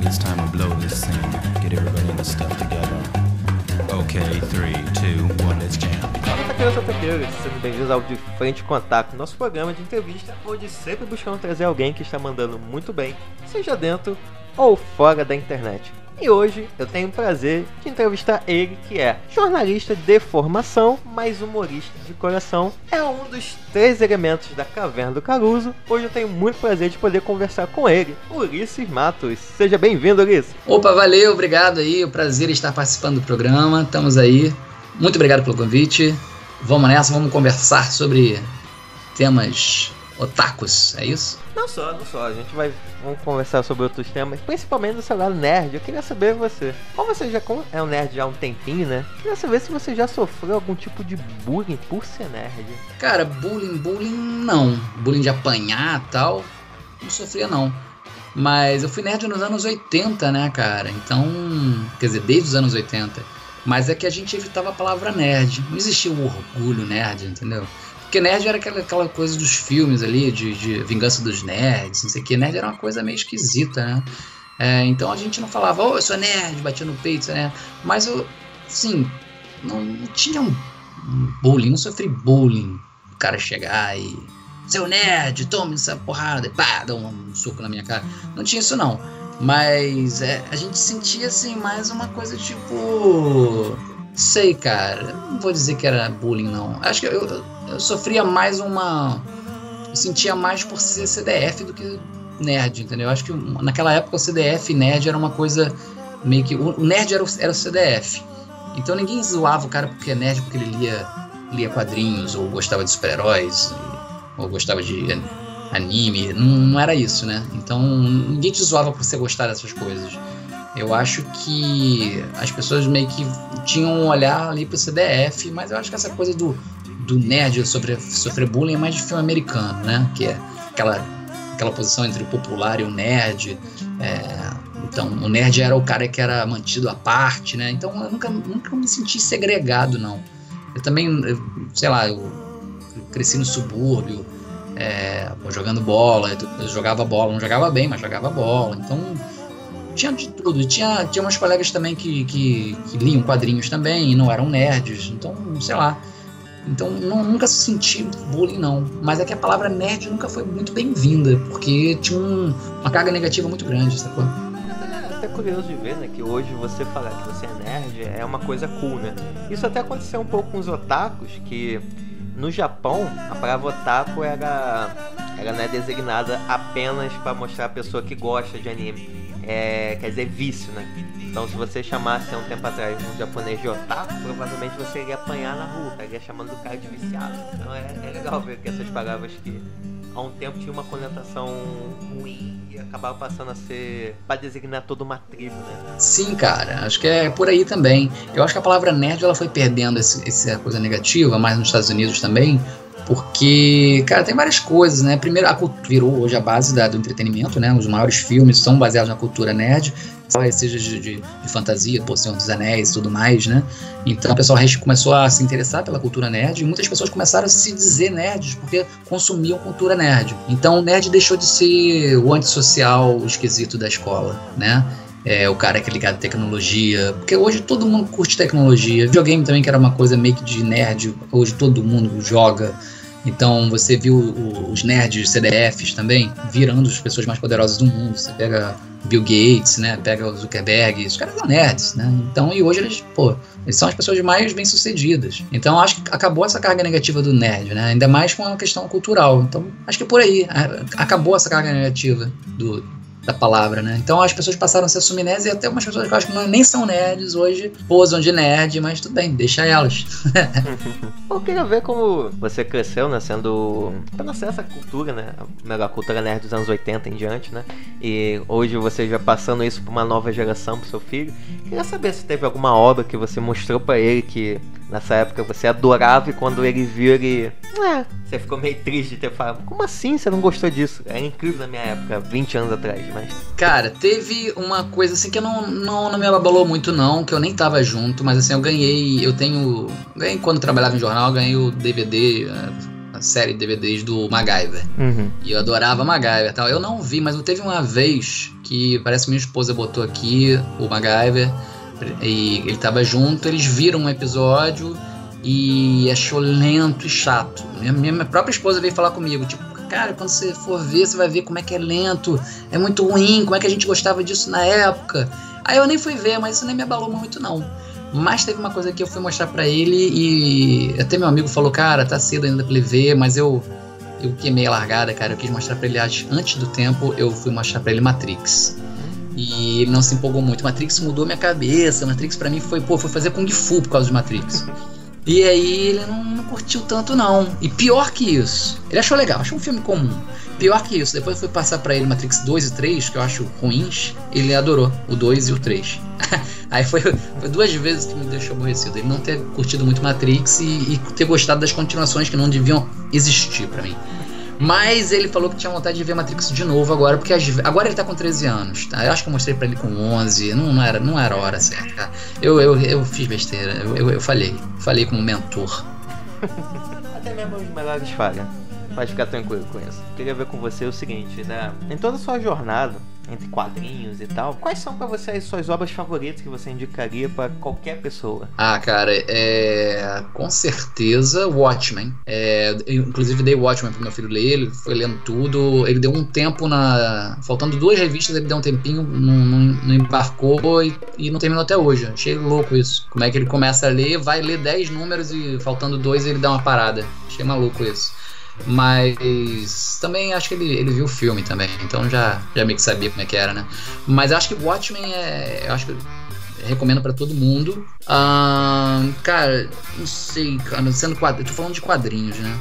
think it's time to blow this scene. Get everybody in the stuff together. Okay, 3, 2, 1, let's jam. Sejam bem-vindos ao De Frente Contato, nosso programa de entrevista, onde sempre buscamos trazer alguém que está mandando muito bem, seja dentro ou fora da internet. E hoje eu tenho o prazer de entrevistar ele, que é jornalista de formação, mas humorista de coração. É um dos três elementos da Caverna do Caruso. Hoje eu tenho muito prazer de poder conversar com ele, Ulisses Matos. Seja bem-vindo, Ulisses. Opa, valeu, obrigado aí. O prazer em estar participando do programa. Estamos aí. Muito obrigado pelo convite. Vamos nessa, vamos conversar sobre temas otakus, é isso? Não só, não só. A gente vai vamos conversar sobre outros temas, principalmente do seu lado nerd. Eu queria saber você. Como você já é um nerd já há um tempinho, né? Eu queria saber se você já sofreu algum tipo de bullying por ser nerd. Cara, bullying, bullying não. Bullying de apanhar tal, não sofria não. Mas eu fui nerd nos anos 80, né, cara? Então, quer dizer, desde os anos 80. Mas é que a gente evitava a palavra nerd. Não existia o orgulho nerd, entendeu? Porque nerd era aquela, aquela coisa dos filmes ali, de, de vingança dos nerds, não sei o que. Nerd era uma coisa meio esquisita, né? É, então a gente não falava, oh, eu sou nerd, batia no peito, nerd. Mas eu, sim, não, não tinha um, um bullying, não sofri bullying. O cara chegar e. Seu nerd, tome essa porrada, e pá, dá um, um soco na minha cara. Não tinha isso não. Mas é, a gente sentia assim mais uma coisa tipo Sei, cara. Não vou dizer que era bullying, não. Acho que eu, eu sofria mais uma. Eu sentia mais por ser CDF do que nerd, entendeu? Acho que naquela época o CDF e nerd era uma coisa meio que. O nerd era o, era o CDF. Então ninguém zoava o cara porque é nerd, porque ele lia, lia quadrinhos, ou gostava de super-heróis, ou gostava de anime. Não, não era isso, né? Então ninguém te zoava por você gostar dessas coisas. Eu acho que as pessoas meio que tinham um olhar ali pro CDF, mas eu acho que essa coisa do, do nerd sofrer, sofrer bullying é mais de filme americano, né? Que é aquela, aquela posição entre o popular e o nerd. É, então, o nerd era o cara que era mantido à parte, né? Então, eu nunca, nunca me senti segregado, não. Eu também, eu, sei lá, eu cresci no subúrbio, é, jogando bola, eu jogava bola, não jogava bem, mas jogava bola. Então, tinha de tudo. Tinha, tinha umas colegas também que, que, que liam quadrinhos também e não eram nerds. Então, sei lá. Então, não, nunca senti bullying, não. Mas é que a palavra nerd nunca foi muito bem-vinda, porque tinha um, uma carga negativa muito grande, sacou? É até curioso de ver, né, que hoje você falar que você é nerd é uma coisa cool, né? Isso até aconteceu um pouco com os otakus, que no Japão a palavra otaku era, era né, designada apenas para mostrar a pessoa que gosta de anime é, quer dizer vício, né? Então se você chamasse há um tempo atrás um japonês de otaku, provavelmente você iria apanhar na rua, estaria chamando o cara de viciado. Então é, é legal ver que essas palavras que há um tempo tinha uma conotação ruim e acabava passando a ser para designar toda uma tribo, né? Sim, cara, acho que é por aí também. Eu acho que a palavra nerd ela foi perdendo esse, essa coisa negativa, mais nos Estados Unidos também, porque, cara, tem várias coisas, né? Primeiro, a cultura virou hoje a base da, do entretenimento, né? Os maiores filmes são baseados na cultura nerd, seja de, de, de fantasia, por Senhor dos Anéis e tudo mais, né? Então o pessoal começou a se interessar pela cultura nerd e muitas pessoas começaram a se dizer nerds porque consumiam cultura nerd. Então o nerd deixou de ser o antissocial esquisito da escola, né? É, o cara que é ligado à tecnologia. Porque hoje todo mundo curte tecnologia. Videogame também, que era uma coisa meio que de nerd, hoje todo mundo joga. Então você viu os nerds CDFs também virando as pessoas mais poderosas do mundo. Você pega Bill Gates, né? Pega o Zuckerberg, os caras são nerds, né? Então, e hoje eles, pô, eles são as pessoas mais bem-sucedidas. Então, acho que acabou essa carga negativa do nerd, né? Ainda mais com a questão cultural. Então, acho que por aí acabou essa carga negativa do, da palavra, né? Então as pessoas passaram a ser assumir nerds e até umas pessoas que eu acho que não, nem são nerds hoje posam de nerd, mas tudo bem, deixa elas. eu queria ver como você cresceu, né? Sendo. Conhecer essa cultura, né? A cultura nerd dos anos 80 em diante, né? E hoje você já passando isso pra uma nova geração, pro seu filho. Queria saber se teve alguma obra que você mostrou para ele que nessa época você adorava e quando ele viu ele. É, você ficou meio triste de ter falado. Como assim você não gostou disso? Era incrível na minha época, 20 anos atrás, mas. Cara, teve uma coisa assim que não, não, não me abalou muito, não, que eu nem tava junto, mas assim, eu ganhei. Eu tenho. Ganhei quando trabalhava em jornal, ganhei o DVD. série de DVDs do MacGyver. Uhum. E eu adorava MacGyver tal. Eu não vi, mas teve uma vez que parece que minha esposa botou aqui o MacGyver e ele tava junto, eles viram um episódio e achou lento e chato. Minha, minha própria esposa veio falar comigo, tipo, cara, quando você for ver, você vai ver como é que é lento, é muito ruim, como é que a gente gostava disso na época. Aí eu nem fui ver, mas isso nem me abalou muito não. Mas teve uma coisa que eu fui mostrar para ele e até meu amigo falou, cara, tá cedo ainda pra ele ver, mas eu eu queimei a largada, cara. Eu quis mostrar pra ele antes do tempo, eu fui mostrar para ele Matrix. E ele não se empolgou muito. Matrix mudou minha cabeça. Matrix para mim foi, pô, foi fazer Kung Fu por causa de Matrix. E aí ele não, não, curtiu tanto não. E pior que isso, ele achou legal, achou um filme comum. Pior que isso, depois eu fui passar para ele Matrix 2 e 3, que eu acho ruins, ele adorou o 2 e o 3. aí foi, foi, duas vezes que me deixou aborrecido. Ele não ter curtido muito Matrix e, e ter gostado das continuações que não deviam existir para mim. Mas ele falou que tinha vontade de ver Matrix de novo agora, porque agora ele tá com 13 anos, tá? Eu acho que eu mostrei pra ele com 11, não, não, era, não era a hora certa, cara. Eu, eu, eu fiz besteira, eu, eu, eu falhei. Falei como mentor. Até mesmo os melhores falham. Pode ficar tranquilo com isso. Queria ver com você o seguinte, né? Em toda a sua jornada, entre quadrinhos e tal. Quais são para você as suas obras favoritas que você indicaria para qualquer pessoa? Ah, cara, é. Com certeza Watchmen. É... Eu, inclusive dei Watchmen pro meu filho ler, ele foi lendo tudo. Ele deu um tempo na. Faltando duas revistas, ele deu um tempinho, não, não, não embarcou e, e, não terminou até hoje. Achei louco isso. Como é que ele começa a ler, vai ler 10 números e faltando dois ele dá uma parada. Achei maluco isso. Mas também acho que ele, ele viu o filme também, então já, já meio que sabia como é que era, né? Mas acho que Watchmen é. Eu acho que recomendo para todo mundo. Ah, cara, não sei, cara, sendo quadrinho. Tô falando de quadrinhos, né?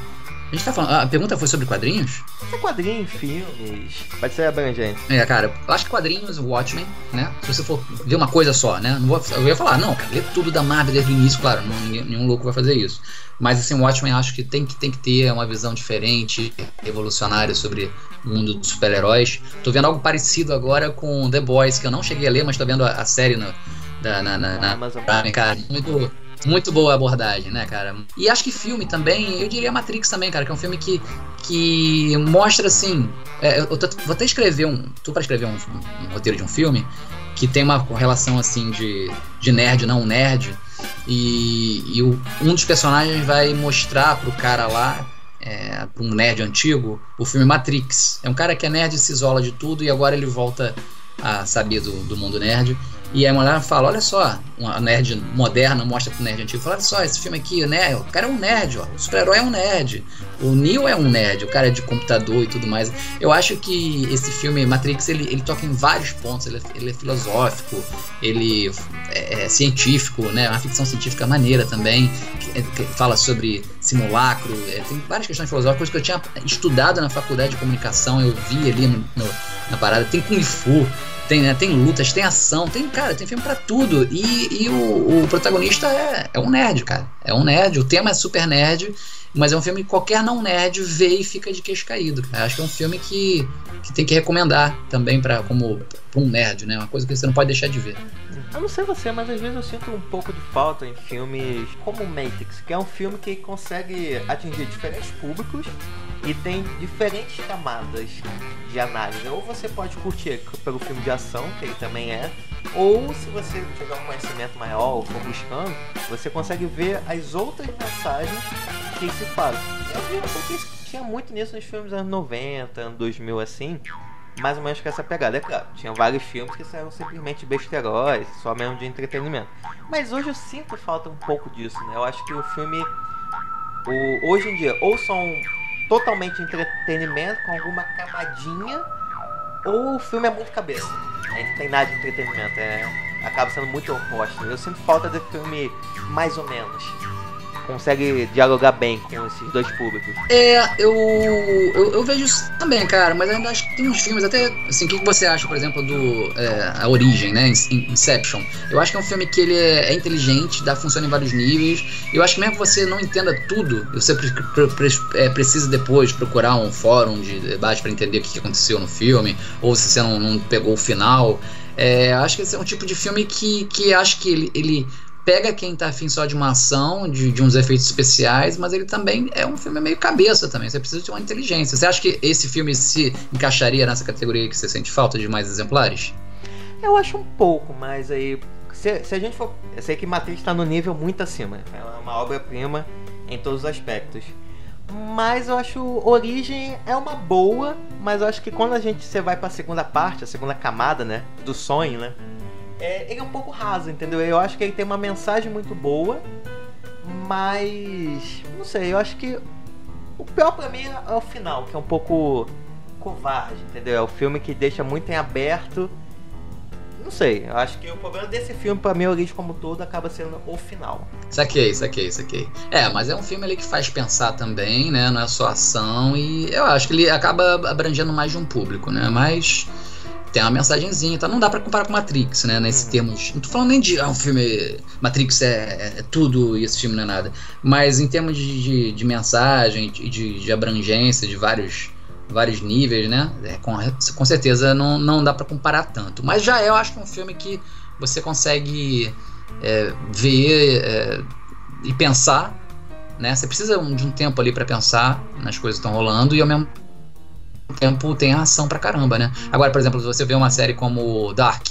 A gente tá falando. A pergunta foi sobre quadrinhos? É quadrinhos, filmes. Pode ser abrangente. É, cara, eu acho que quadrinhos, Watchmen, né? Se você for ver uma coisa só, né? Não vou, eu ia falar, não, cara, lê tudo da Marvel desde o início, claro, não, ninguém, nenhum louco vai fazer isso. Mas assim, o Watchmen acho que tem que, tem que ter uma visão diferente, revolucionária sobre o mundo dos super-heróis. Tô vendo algo parecido agora com The Boys, que eu não cheguei a ler, mas tô vendo a, a série no, da, na, na, na, Amazon cara. Muito muito boa abordagem, né, cara? E acho que filme também, eu diria Matrix também, cara, que é um filme que, que mostra assim. É, eu tô, vou até escrever um. Tô para escrever um, um, roteiro de um filme que tem uma relação assim de, de nerd, não nerd. E, e o, um dos personagens vai mostrar pro cara lá é, para um nerd antigo, o filme Matrix. É um cara que é nerd, se isola de tudo e agora ele volta a saber do, do mundo nerd. E a mulher fala: Olha só, uma nerd moderna mostra pro nerd antigo: Fala, olha só, esse filme aqui, né? O cara é um nerd, ó. O super-herói é um nerd. O Neo é um nerd, o cara é de computador e tudo mais. Eu acho que esse filme, Matrix, ele, ele toca em vários pontos. Ele é, ele é filosófico, ele é, é, científico, né? Uma ficção científica maneira também. Que, que fala sobre simulacro. É, tem várias questões filosóficas que eu tinha estudado na faculdade de comunicação. Eu vi ali no, no, na parada. Tem Kung Fu tem, né, tem lutas, tem ação, tem, cara, tem filme para tudo. E, e o, o, protagonista é, é um nerd, cara. É um nerd, o tema é super nerd, mas é um filme que qualquer não nerd vê e fica de queixo caído. Cara. Acho que é um filme que, que tem que recomendar também para como pra um nerd, né? Uma coisa que você não pode deixar de ver. Eu não sei você, mas às vezes eu sinto um pouco de falta em filmes como Matrix, que é um filme que consegue atingir diferentes públicos e tem diferentes camadas de análise. Ou você pode curtir pelo filme de ação, que ele também é, ou se você tiver um conhecimento maior ou for buscando, você consegue ver as outras mensagens que se fazem. Eu vi porque tinha muito nisso nos filmes anos 90, anos 2000 assim, mais ou menos com essa pegada. É claro, tinha vários filmes que eram simplesmente besteróis, só mesmo de entretenimento. Mas hoje eu sinto falta um pouco disso, né? Eu acho que o filme, o, hoje em dia, ou são totalmente entretenimento com alguma camadinha, ou o filme é muito cabeça. Aí não tem nada de entretenimento, é, acaba sendo muito oposto. Eu sinto falta de filme mais ou menos consegue dialogar bem com esses dois públicos. É, eu, eu, eu, vejo isso também, cara, mas ainda acho que tem uns filmes, até assim, o que você acha, por exemplo, do é, A Origem, né? Inception. Eu acho que é um filme que ele é, é inteligente, dá funciona em vários níveis. Eu acho que mesmo que você não entenda tudo, você pre pre é, precisa depois procurar um fórum de debate para entender o que aconteceu no filme, ou se você não, não pegou o final. É, acho que esse é um tipo de filme que, que acho que ele, ele pega quem tá afim só de uma ação, de, de uns efeitos especiais, mas ele também é um filme meio cabeça também. Você precisa de uma inteligência. Você acha que esse filme se encaixaria nessa categoria que você sente falta de mais exemplares? Eu acho um pouco, mas aí. Se, se a gente for. Eu sei que Matrix está no nível muito acima. É uma obra-prima em todos os aspectos. Mas eu acho Origem é uma boa, mas eu acho que quando a gente você vai para a segunda parte, a segunda camada, né, do sonho, né, é, ele é um pouco raso, entendeu? Eu acho que ele tem uma mensagem muito boa, mas não sei, eu acho que o pior para mim é o final, que é um pouco covarde, entendeu? É o filme que deixa muito em aberto não sei, eu acho que o problema desse filme, pra mim, a origem como todo, acaba sendo o final. Saquei, saquei, saquei. É, mas é um filme ali que faz pensar também, né? Não é só ação e eu acho que ele acaba abrangendo mais de um público, né? Mas tem uma mensagenzinha, tá? Não dá para comparar com Matrix, né? Nesses uhum. termos. Não tô falando nem de ah, um filme. Matrix é, é, tudo e esse filme não é nada. Mas em termos de, de, de mensagem e de, de abrangência de vários vários níveis, né? É, com, com certeza não, não dá para comparar tanto. Mas já é, eu acho que é um filme que você consegue é, ver é, e pensar, né? Você precisa de um tempo ali para pensar nas coisas que estão rolando e ao mesmo tempo tem ação pra caramba, né? Agora, por exemplo, se você vê uma série como Dark,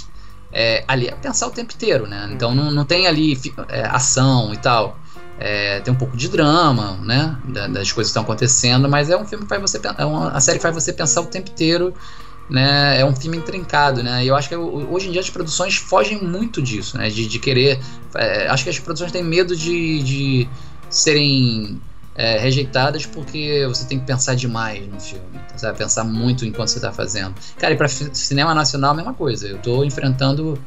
é, ali é pensar o tempo inteiro, né? Então não, não tem ali é, ação e tal. É, tem um pouco de drama, né? Das coisas que estão acontecendo, mas é um filme que faz você é uma, a série que faz você pensar o tempo inteiro, né? É um filme intrincado, né? E eu acho que hoje em dia as produções fogem muito disso, né? De, de querer. É, acho que as produções têm medo de, de serem é, rejeitadas porque você tem que pensar demais no filme, sabe? Pensar muito enquanto você está fazendo. Cara, e para cinema nacional a mesma coisa. Eu estou enfrentando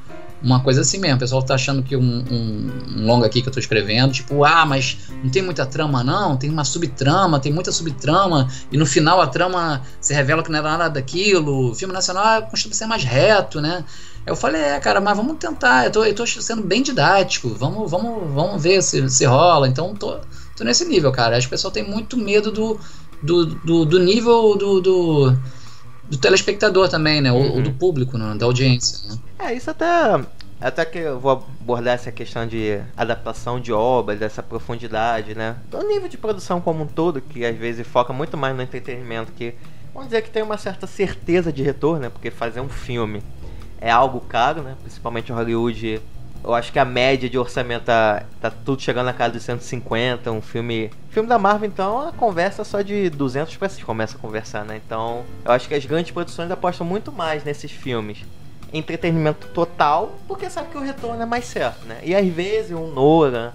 uma coisa assim mesmo. O pessoal tá achando que um, um, um longo aqui que eu tô escrevendo, tipo, ah, mas não tem muita trama, não, tem uma subtrama, tem muita subtrama, e no final a trama se revela que não era nada daquilo. O filme nacional costuma ser mais reto, né? Eu falei, é, cara, mas vamos tentar. Eu tô, eu tô sendo bem didático. Vamos, vamos, vamos ver se, se rola. Então, tô, tô nesse nível, cara. Acho que o pessoal tem muito medo do, do, do, do nível do, do do telespectador também, né? Uhum. Ou, do público, né? da audiência. Né? É, isso até. Até que eu vou abordar essa questão de adaptação de obra, dessa profundidade, né? Do nível de produção como um todo, que às vezes foca muito mais no entretenimento, que vamos dizer que tem uma certa certeza de retorno, né? Porque fazer um filme é algo caro, né? Principalmente em Hollywood eu acho que a média de orçamento tá, tá tudo chegando na casa de 150. Um filme. Filme da Marvel, então, a conversa só de 200 pessoas começa a conversar, né? Então, eu acho que as grandes produções apostam muito mais nesses filmes. Entretenimento total, porque sabe que o retorno é mais certo, né? E às vezes um Nora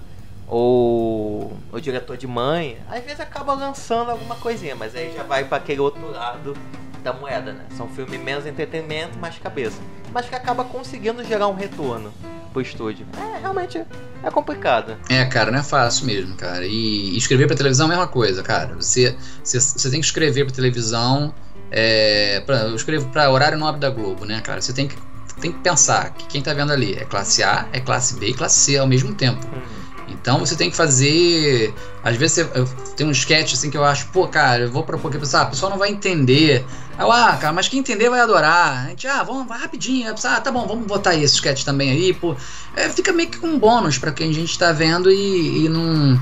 ou o diretor de mãe, às vezes acaba lançando alguma coisinha, mas aí já vai para aquele outro lado da moeda, né? São filmes menos entretenimento, mais cabeça. Mas que acaba conseguindo gerar um retorno pro estúdio. É, realmente é complicado. É, cara, não é fácil mesmo, cara. E escrever pra televisão é a mesma coisa, cara. Você, você, você tem que escrever pra televisão. É, pra, eu escrevo pra horário nobre da Globo, né, cara? Você tem que, tem que pensar que quem tá vendo ali é classe A, é classe B e classe C ao mesmo tempo. Uhum. Então você tem que fazer. Às vezes você, tem um sketch assim que eu acho, pô, cara, eu vou propor que ah, a pessoa não vai entender. Eu, ah, cara, mas quem entender vai adorar. A gente, ah, vamos, vai rapidinho. ah, tá bom, vamos botar esse sketch também aí, pô. É, fica meio que um bônus para quem a gente tá vendo e, e não.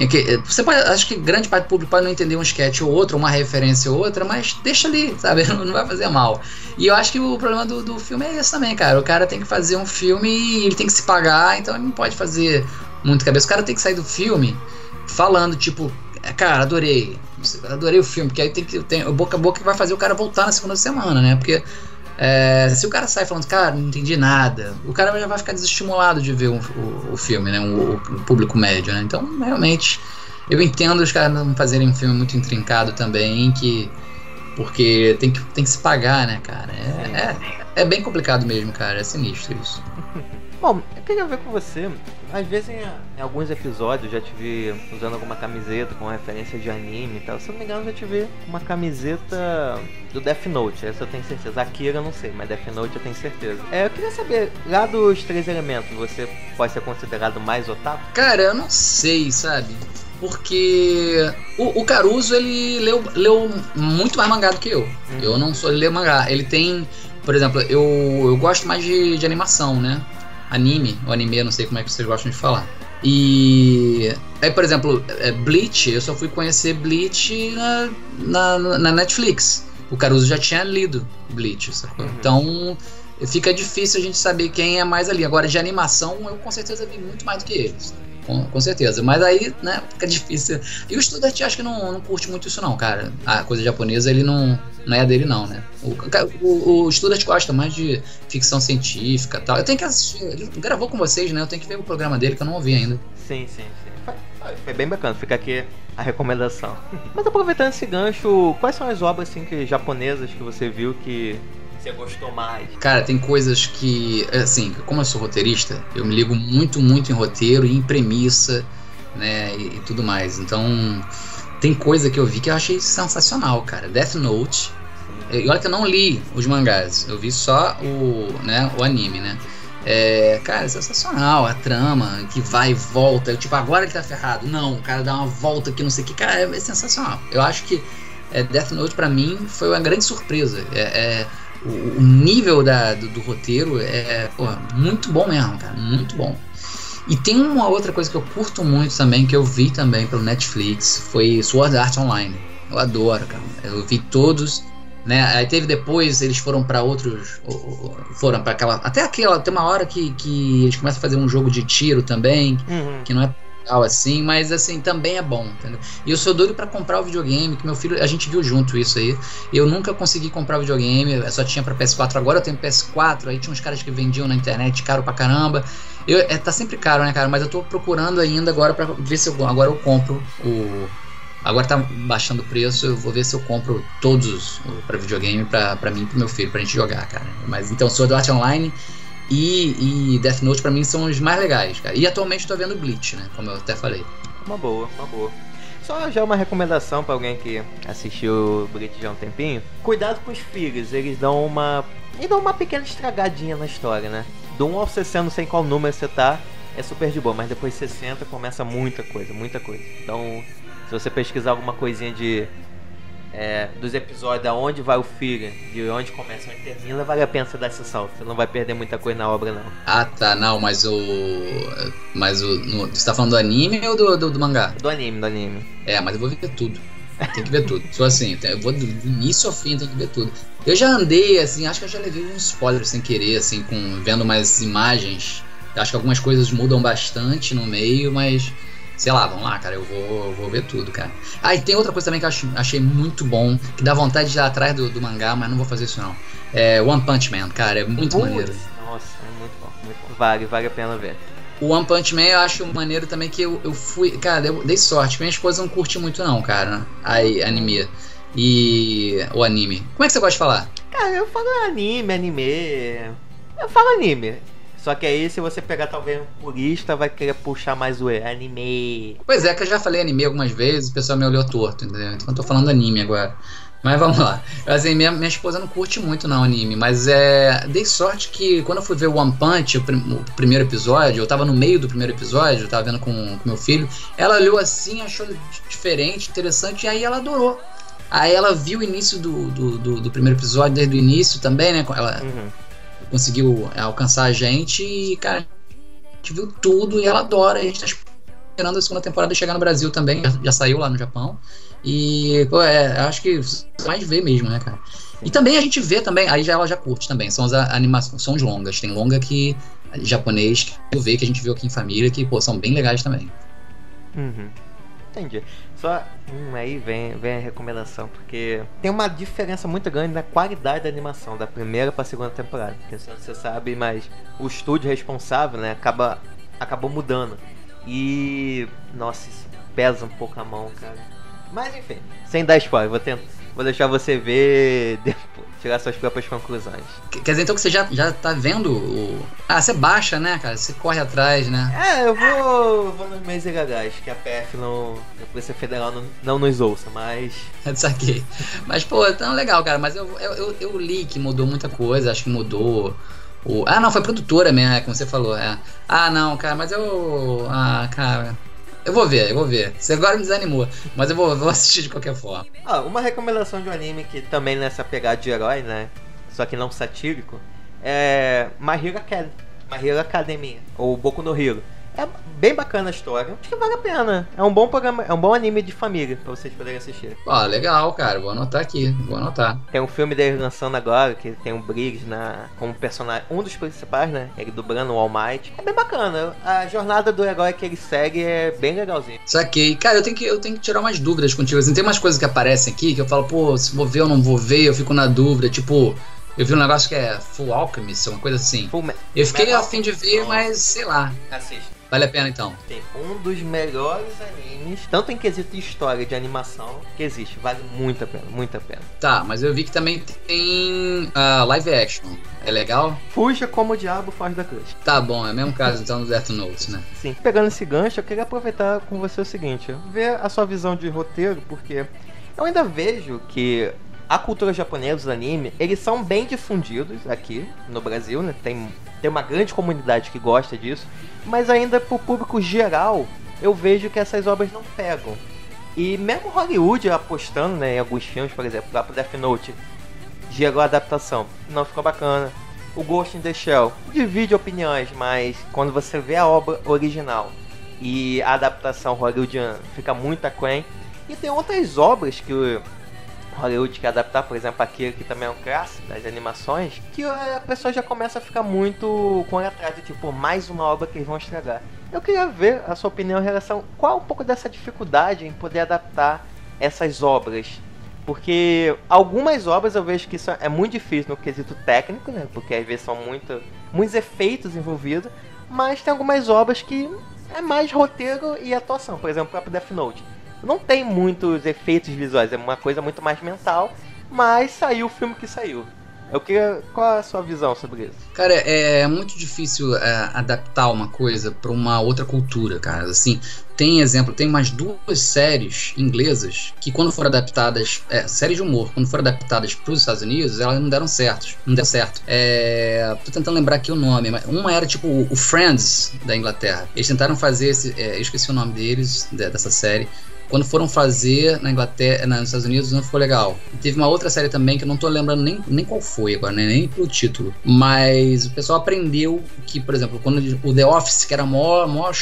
É que, é, você pode, acho que grande parte do público pode não entender um sketch ou outro, uma referência ou outra, mas deixa ali, sabe? Não, não vai fazer mal. E eu acho que o problema do, do filme é esse também, cara. O cara tem que fazer um filme e ele tem que se pagar, então ele não pode fazer muito cabeça. O cara tem que sair do filme falando, tipo, é, cara, adorei. Adorei o filme, porque aí tem que. Tem, o boca a boca que vai fazer o cara voltar na segunda semana, né? Porque é, se o cara sai falando, cara, não entendi nada, o cara já vai ficar desestimulado de ver o, o, filme, né? O, o, público médio, né? Então, realmente, eu entendo os caras não fazerem um filme muito intrincado também, que. Porque tem que, tem que se pagar, né, cara? É, é, é bem complicado mesmo, cara. É sinistro isso. Bom, eu queria ver com você. Às vezes em, em, alguns episódios já te vi usando alguma camiseta com referência de anime e tal. Se eu não me engano, já te vi uma camiseta do Death Note. Essa eu tenho certeza. Akira eu não sei, mas Death Note eu tenho certeza. É, eu queria saber, lá dos três elementos, você pode ser considerado mais otaku? Cara, eu não sei, sabe? Porque o, o Caruso, ele leu, leu muito mais mangá do que eu. Uhum. Eu não sou de ler mangá. Ele tem, por exemplo, eu, eu gosto mais de, de animação, né? Anime, ou anime, não sei como é que vocês gostam de falar. E aí, por exemplo, é, Bleach, eu só fui conhecer Bleach na, na, na Netflix. O Caruso já tinha lido Bleach, sacou? Uhum. Então fica difícil a gente saber quem é mais ali. Agora, de animação, eu com certeza vi muito mais do que eles. Com, com certeza. Mas aí, né, fica difícil. E o estudante acho que não, não curte muito isso, não, cara. A coisa japonesa, ele não, não é dele, não, né? O, o, o estudante gosta mais de ficção científica tal. Eu tenho que assistir. Ele gravou com vocês, né? Eu tenho que ver o programa dele, que eu não ouvi ainda. Sim, sim, sim. Foi, foi bem bacana. Fica aqui a recomendação. Mas aproveitando esse gancho, quais são as obras assim, que, japonesas que você viu que você gostou mais? Cara, tem coisas que, assim, como eu sou roteirista, eu me ligo muito, muito em roteiro e em premissa, né, e, e tudo mais. Então, tem coisa que eu vi que eu achei sensacional, cara. Death Note. E olha que eu não li os mangás, eu vi só o, né, o anime, né? É, cara, é sensacional a trama que vai e volta. Tipo, agora ele tá ferrado. Não, o cara dá uma volta que não sei o que. Cara, é, é sensacional. Eu acho que é, Death Note para mim foi uma grande surpresa. É, é o, o, nível da, do, do, roteiro é porra, muito bom mesmo, cara. Muito bom. E tem uma outra coisa que eu curto muito também, que eu vi também pelo Netflix, foi Sword Art Online. Eu adoro, cara. Eu vi todos né? Aí teve depois, eles foram para outros. Foram para aquela. Até aquela. Tem uma hora que, que eles começam a fazer um jogo de tiro também, uhum. que não é legal assim, mas assim, também é bom, entendeu? E eu sou doido para comprar o videogame, que meu filho. A gente viu junto isso aí. Eu nunca consegui comprar o videogame, eu só tinha para PS4, agora eu tenho PS4, aí tinha uns caras que vendiam na internet caro pra caramba. Eu, é, tá sempre caro, né, cara? Mas eu tô procurando ainda agora para ver se eu. Agora eu compro o Agora tá baixando o preço, eu vou ver se eu compro todos para videogame para mim e pro meu filho, pra gente jogar, cara. Mas então, Sword Art Online e, e Death Note para mim são os mais legais, cara. E atualmente tô vendo Bleach, né? Como eu até falei. Uma boa, uma boa. Só já uma recomendação para alguém que assistiu Bleach já há um tempinho. Cuidado com os filhos, eles dão uma. E dão uma pequena estragadinha na história, né? Do 1 ao 60, não sei qual número você tá, é super de boa, mas depois 60 começa muita coisa, muita coisa. Então se você pesquisar alguma coisinha de é, dos episódios aonde vai o filho, de onde começa e termina, vale a pena você dar esse salto. Você não vai perder muita coisa na obra, não. Ah, tá. Não, mas o. Mas o. No, você tá falando do anime ou do, do, do, mangá? Do anime, do anime. É, mas eu vou ver tudo. Tem que ver tudo. Sou assim, eu vou do início ao fim, tem que ver tudo. Eu já andei, assim, acho que eu já levei uns spoilers sem querer, assim, com vendo mais imagens. acho que algumas coisas mudam bastante no meio, mas sei lá, vamos lá, cara, eu vou, eu vou ver tudo, cara. Ah, e tem outra coisa também que eu achei muito bom, que dá vontade de ir atrás do, do mangá, mas não vou fazer isso não. É One Punch Man, cara, é muito Putz, maneiro. Nossa, é muito bom, muito bom. Vale, vale a pena ver. O One Punch Man eu acho maneiro também que eu, eu fui. Cara, eu dei sorte. Minha esposa não curte muito, não, cara. Aí, anime. E. O anime. Como é que você gosta de falar? Cara, eu falo anime, anime. Eu falo anime. Só que aí, se você pegar talvez um purista, vai querer puxar mais o anime. Pois é, que eu já falei anime algumas vezes, o pessoal me olhou torto, entendeu? Então eu tô falando anime agora. Mas vamos lá. Assim, minha, minha esposa não curte muito não anime, mas é. Dei sorte que quando eu fui ver One Punch, o, prim, o primeiro episódio, eu tava no meio do primeiro episódio, eu tava vendo com, com meu filho, ela olhou assim, achou diferente, interessante, e aí ela adorou. Aí ela viu o início do, do, do, do primeiro episódio, desde o início também, né? Ela, uhum conseguiu é, alcançar a gente e, cara, a gente viu tudo e ela adora. A gente tá esperando a segunda temporada chegar no Brasil também, já, já saiu lá no Japão. E, pô, é, acho que mais ver mesmo, né, cara? E também a gente vê também, aí já ela já curte também, são as animações, são longas. Tem longa que japonês que eu vejo que a gente viu aqui em família, que, pô, são bem legais também. Uhum. Entendi. Só hum, aí vem, vem a recomendação, porque tem uma diferença muito grande na qualidade da animação, da primeira para a segunda temporada. Porque você sabe, mas o estúdio responsável, né, acaba, acabou mudando. E. Nossa, isso pesa um pouco a mão, cara. Mas enfim, sem dar spoiler, vou tentar. Vou deixar você ver tirar suas próprias conclusões. Quer dizer, então que você já, já tá vendo o. Ah, você baixa, né, cara? Você corre atrás, né? É, eu vou, vou nos meus ilegais, que a PF não. A Polícia Federal não, não nos ouça, mas. É saquei. Mas, pô, tão legal, cara. Mas eu, eu, eu, eu li que mudou muita coisa, acho que mudou. O... Ah, não, foi produtora mesmo, é, como você falou. É. Ah, não, cara, mas eu. Ah, cara. Eu vou ver, eu vou ver. Você agora me desanimou, mas eu vou, vou assistir de qualquer forma. Ah, uma recomendação de um anime que também nessa pegada de herói, né? Só que não satírico, é My Hero Academy. My Hero Academia, ou Boku no Hero. É bem bacana a história. Acho que vale a pena. É um bom programa, é um bom anime de família pra vocês poderem assistir. Ó, legal, cara. Vou anotar aqui. Vou anotar. Tem um filme dele lançando agora, que tem o Briggs na, como personagem, um dos principais, né? Ele dublando o All Might. É bem bacana. A jornada do herói que ele segue é bem legalzinho. Saquei. Cara, eu tenho que, eu tenho que tirar umas dúvidas contigo. Assim, tem umas coisas que aparecem aqui que eu falo, pô, se vou ver ou não vou ver, eu fico na dúvida. Tipo, eu vi um negócio que é Full Alchemist, uma coisa assim. Full Eu fiquei Metal a fim de ver, mas sei lá. Assiste. Vale a pena então. Tem um dos melhores animes, tanto em quesito de história de animação, que existe. Vale muito a pena, muito a pena. Tá, mas eu vi que também tem ah, live action. É legal? Fuja como o diabo faz da cruz. Tá bom, é o mesmo caso então do Death Note, né? Sim. Pegando esse gancho, eu queria aproveitar com você o seguinte: ver a sua visão de roteiro, porque eu ainda vejo que a cultura japonesa, os anime, eles são bem difundidos aqui no Brasil, né? Tem, tem uma grande comunidade que gosta disso, mas ainda pro público geral, eu vejo que essas obras não pegam. E mesmo Hollywood apostando né, em alguns filmes, por exemplo, lá pro Death Note, gerou a adaptação, não ficou bacana. O Ghost in the Shell divide opiniões, mas quando você vê a obra original e a adaptação hollywoodiana fica muito aquém. E tem outras obras que Hollywood quer adaptar, por exemplo, aquele que também é um clássico das animações, que a pessoa já começa a ficar muito com ele atrás, tipo, mais uma obra que eles vão estragar. Eu queria ver a sua opinião em relação qual um pouco dessa dificuldade em poder adaptar essas obras. Porque algumas obras eu vejo que isso é muito difícil no quesito técnico, né? Porque às vezes são muito, muitos efeitos envolvidos. Mas tem algumas obras que é mais roteiro e atuação. Por exemplo, o próprio Death Note. Não tem muitos efeitos visuais, é uma coisa muito mais mental. Mas saiu o filme que saiu. Eu queria. Qual é a sua visão sobre isso? Cara, é muito difícil é, adaptar uma coisa pra uma outra cultura, cara. Assim, tem exemplo, tem umas duas séries inglesas que quando foram adaptadas, é, séries de humor, quando foram adaptadas pros Estados Unidos, elas não deram certo. Não deu certo. É, tô tentando lembrar aqui o nome, mas uma era tipo o Friends da Inglaterra. Eles tentaram fazer esse, é, eu esqueci o nome deles, de- dessa série. Quando foram fazer na Inglaterra, nos Estados Unidos, não ficou legal. Teve uma outra série também que eu não tô lembrando nem, nem qual foi agora, né? nem pelo título. Mas o pessoal aprendeu que, por exemplo, quando o The Office, que era maior, maior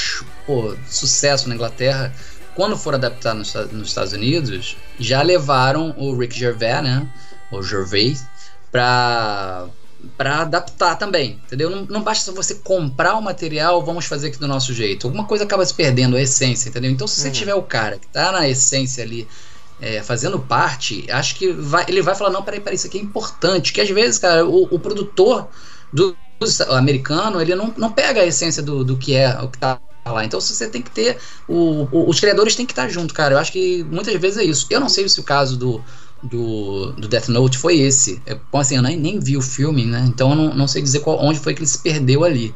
pô, sucesso na Inglaterra, quando for adaptar nos, nos Estados Unidos, já levaram o Rick Gervais, né? O Gervais, pra, pra adaptar também, entendeu? Não, não basta você comprar o material, vamos fazer aqui do nosso jeito. Alguma coisa acaba se perdendo, a essência, entendeu? Então, se você Uhum. tiver o cara que tá na essência ali, é, fazendo parte, acho que vai- ele vai falar, não, peraí, peraí, isso aqui é importante. Que às vezes, cara, o, o produtor do, do americano, ele não, não pega a essência do, do que é o que tá lá. Então você tem que ter. O, o- os criadores têm que estar junto, cara. Eu acho que muitas vezes é isso. Eu não sei se o caso do, do, do Death Note foi esse. É, assim, eu nem, nem vi o filme, né? Então eu não, não sei dizer qual, onde foi que ele se perdeu ali.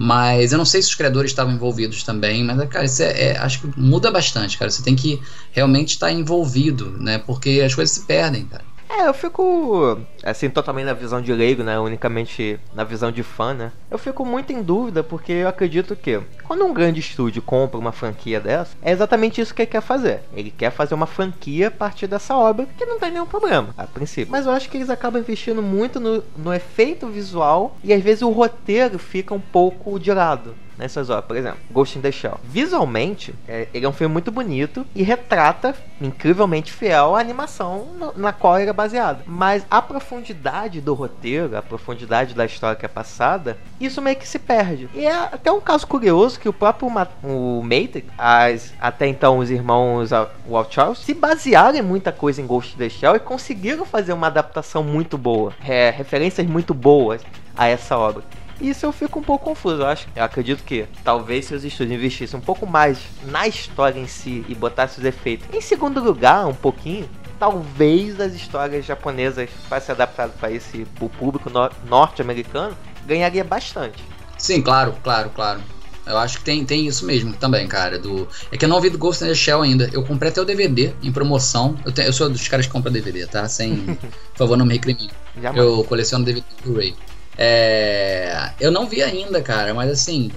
Mas eu não sei se os criadores estavam envolvidos também, mas, cara, isso é, é- acho que muda bastante, cara. Você tem que realmente estar envolvido, né? Porque as coisas se perdem, cara. É, eu fico, assim, totalmente na visão de leigo, né? Unicamente na visão de fã, né? Eu fico muito em dúvida porque eu acredito que quando um grande estúdio compra uma franquia dessa, é exatamente isso que ele quer fazer. Ele quer fazer uma franquia a partir dessa obra que não tem nenhum problema, a princípio. Mas eu acho que eles acabam investindo muito no, no efeito visual e às vezes o roteiro fica um pouco de lado nessas obras. Por exemplo, Ghost in the Shell. Visualmente, é, ele é um filme muito bonito e retrata incrivelmente fiel a animação no- na qual ele é baseado. Mas a profundidade do roteiro, a profundidade da história que é passada, isso meio que se perde. E é até um caso curioso que o próprio Ma o Matrix, as, até então os irmãos Wachowski, se basearam em muita coisa em Ghost in the Shell e conseguiram fazer uma adaptação muito boa, é, referências muito boas a essa obra. Isso eu fico um pouco confuso. Eu acho, eu acredito que talvez se os estúdios investissem um pouco mais na história em si e botassem os efeitos em segundo lugar, um pouquinho, talvez as histórias japonesas para ser adaptado para esse pro público no- norte-americano ganharia bastante. Sim, claro, claro, claro. Eu acho que tem, tem isso mesmo também, cara. Do... É que eu não ouvi do Ghost in the Shell ainda. Eu comprei até o DVD em promoção. Eu, te- eu sou dos caras que compram DVD, tá? Sem. Por favor, não me recrimine. Eu coleciono DVD do Blu-ray. É, eu não vi ainda, cara, mas assim,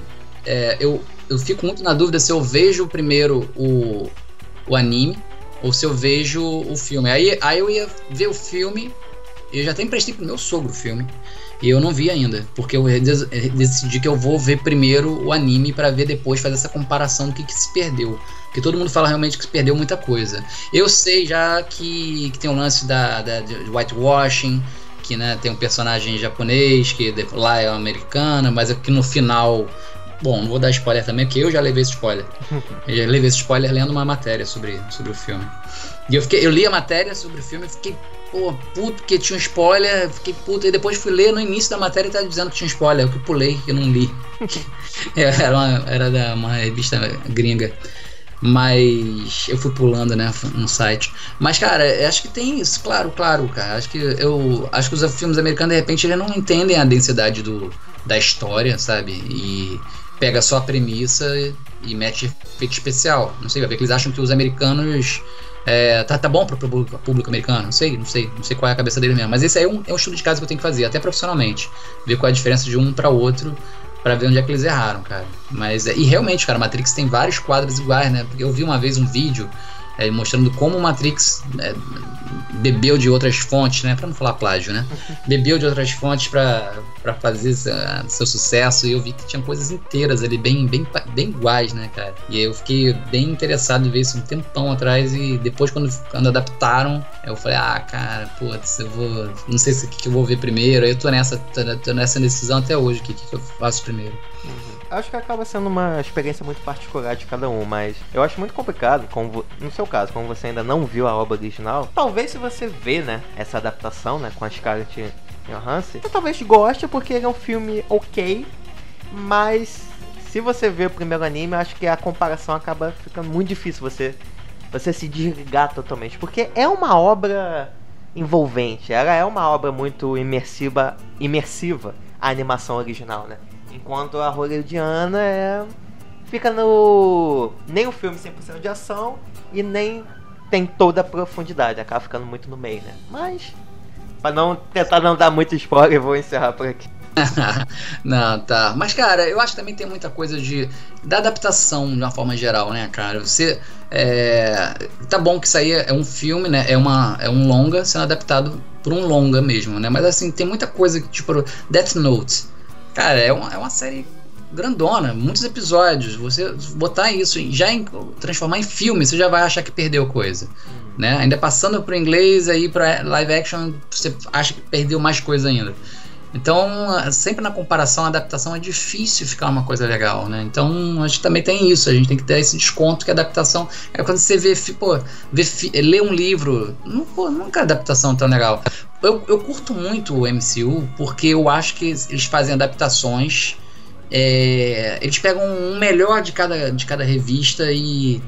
é, eu, eu fico muito na dúvida se eu vejo primeiro o, o anime ou se eu vejo o filme. Aí, aí eu ia ver o filme eu já até emprestei pro meu sogro o filme. E eu não vi ainda, porque eu decidi que eu vou ver primeiro o anime para ver depois fazer essa comparação do que, que se perdeu. Porque todo mundo fala realmente que se perdeu muita coisa. Eu sei já que, que tem o um lance da, da de whitewashing, que né, tem um personagem japonês, que lá é americana, mas é que no final. Bom, não vou dar spoiler também, porque eu já levei esse spoiler. Eu já levei esse spoiler lendo uma matéria sobre, sobre o filme. E eu, fiquei, eu li a matéria sobre o filme e fiquei, pô, puto, porque tinha um spoiler, fiquei puto. E depois fui ler no início da matéria e tava dizendo que tinha um spoiler, eu que pulei, eu não li. É, era, uma, era da uma revista gringa. Mas eu fui pulando, né, no site. Mas, cara, acho que tem isso, claro, claro, cara. Acho que eu. Acho que os filmes americanos, de repente, eles não entendem a densidade do, da história, sabe? E pega só a premissa e mete efeito especial. Não sei, vai ver que eles acham que os americanos é, tá, tá bom pro público, público americano, não sei, não sei, não sei qual é a cabeça dele mesmo. Mas esse aí é um, é um estudo de casa que eu tenho que fazer, até profissionalmente. Ver qual é a diferença de um para outro para ver onde é que eles erraram, cara. Mas e realmente, cara, Matrix tem vários quadros iguais, né? Porque eu vi uma vez um vídeo é, mostrando como o Matrix é, bebeu de outras fontes, né? Para não falar plágio, né? Bebeu de outras fontes para fazer seu sucesso e eu vi que tinha coisas inteiras ali bem, bem, bem iguais, né, cara? E aí eu fiquei bem interessado em ver isso um tempão atrás e depois quando, quando adaptaram, eu falei, ah, cara, putz, eu vou, não sei se o que, que eu vou ver primeiro. Aí eu tô nessa, tô, tô nessa decisão até hoje, o que, que eu faço primeiro. Uhum acho que acaba sendo uma experiência muito particular de cada um, mas eu acho muito complicado, como no seu caso, como você ainda não viu a obra original, talvez se você vê, né, essa adaptação, né, com a Scarlett Johansson, você talvez goste porque ele é um filme ok, mas se você vê o primeiro anime, acho que a comparação acaba ficando muito difícil você você se desligar totalmente, porque é uma obra envolvente, ela é uma obra muito imersiva, imersiva a animação original, né? Enquanto a Hollywoodiana é. Fica no. Nem o filme 100% de ação e nem tem toda a profundidade. Acaba ficando muito no meio, né? Mas. Pra não tentar não dar muito spoiler, vou encerrar por aqui. não, tá. Mas, cara, eu acho que também tem muita coisa de. da adaptação de uma forma geral, né, cara? Você. É, tá bom que isso aí é um filme, né? É, uma, é um longa sendo adaptado por um longa mesmo, né? Mas assim, tem muita coisa que, tipo, Death Note. Cara, é uma, é uma série grandona, muitos episódios. Você botar isso já em, transformar em filme, você já vai achar que perdeu coisa. Uhum. Né? Ainda passando pro inglês aí para live action, você acha que perdeu mais coisa ainda. Então, sempre na comparação, adaptação é difícil ficar uma coisa legal, né? Então, a gente também tem isso, a gente tem que ter esse desconto que a adaptação é quando você vê, pô, vê, lê um livro, não, pô, nunca a adaptação tão legal. Eu, eu curto muito o MCU porque eu acho que eles fazem adaptações. É, eles pegam um melhor de cada, de cada revista e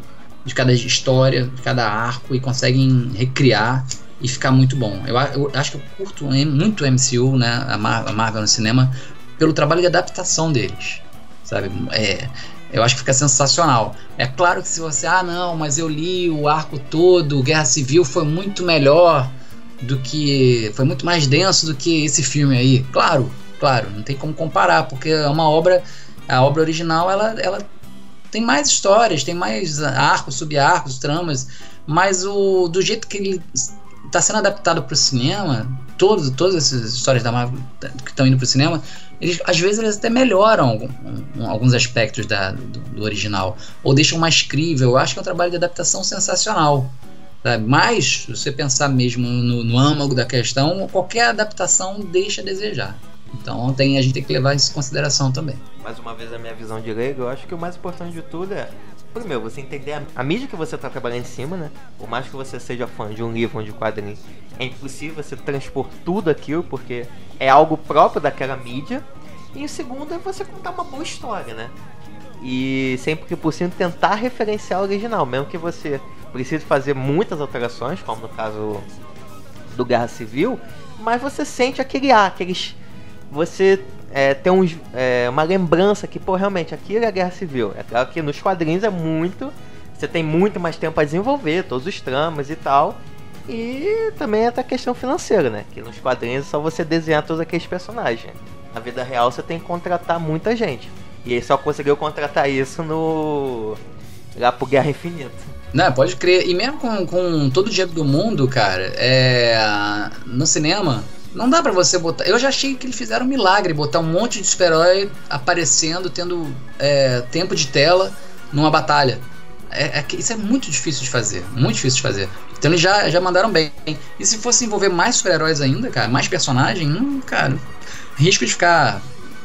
de cada história, de cada arco e conseguem recriar e ficar muito bom. Eu, eu acho que eu curto muito o MCU, né, a, Mar a Marvel no cinema, pelo trabalho de adaptação deles, sabe? É, eu acho que fica sensacional. É claro que se você, ah, não, mas eu li o arco todo, Guerra Civil foi muito melhor do que. Foi muito mais denso do que esse filme aí. Claro, claro, não tem como comparar, porque é uma obra. A obra original ela, ela tem mais histórias, tem mais arcos, subarcos, tramas, mas o do jeito que ele está sendo adaptado para o cinema, todos, todas essas histórias da Marvel que estão indo para o cinema, eles, às vezes eles até melhoram alguns aspectos da, do, do, original, ou deixam mais crível. Eu acho que é um trabalho de adaptação sensacional. Sabe? Mas, se você pensar mesmo no, no âmago da questão, qualquer adaptação deixa a desejar. Então tem, a gente tem que levar isso em consideração também. Mais uma vez, a minha visão de leigo, eu acho que o mais importante de tudo é, primeiro, você entender a, a mídia que você está trabalhando em cima, né? Por mais que você seja fã de um livro ou de um quadrinho, é impossível você transpor tudo aquilo, porque é algo próprio daquela mídia. E o segundo é você contar uma boa história, né? E sempre que possível tentar referenciar o original, mesmo que você precise fazer muitas alterações, como no caso do Guerra Civil, mas você sente aquele ar, aqueles. Você é, tem uns, é, uma lembrança que, pô, realmente, aquilo é a Guerra Civil. É claro que nos quadrinhos é muito. Você tem muito mais tempo a desenvolver, todos os tramas e tal. E também é a questão financeira, né? Que nos quadrinhos é só você desenhar todos aqueles personagens. Na vida real você tem que contratar muita gente. E ele só conseguiu contratar isso no. lá pro Guerra Infinita. Não, pode crer. E mesmo com, com todo o dinheiro do mundo, cara, é, no cinema, Não dá para você botar. Eu já achei que eles fizeram um milagre botar um monte de super-herói aparecendo, tendo é, tempo de tela numa batalha. É, é, isso é muito difícil de fazer. Muito difícil de fazer. Então eles já, já mandaram bem. E se fosse envolver mais super-heróis ainda, cara, mais personagem, hum, cara, risco de ficar.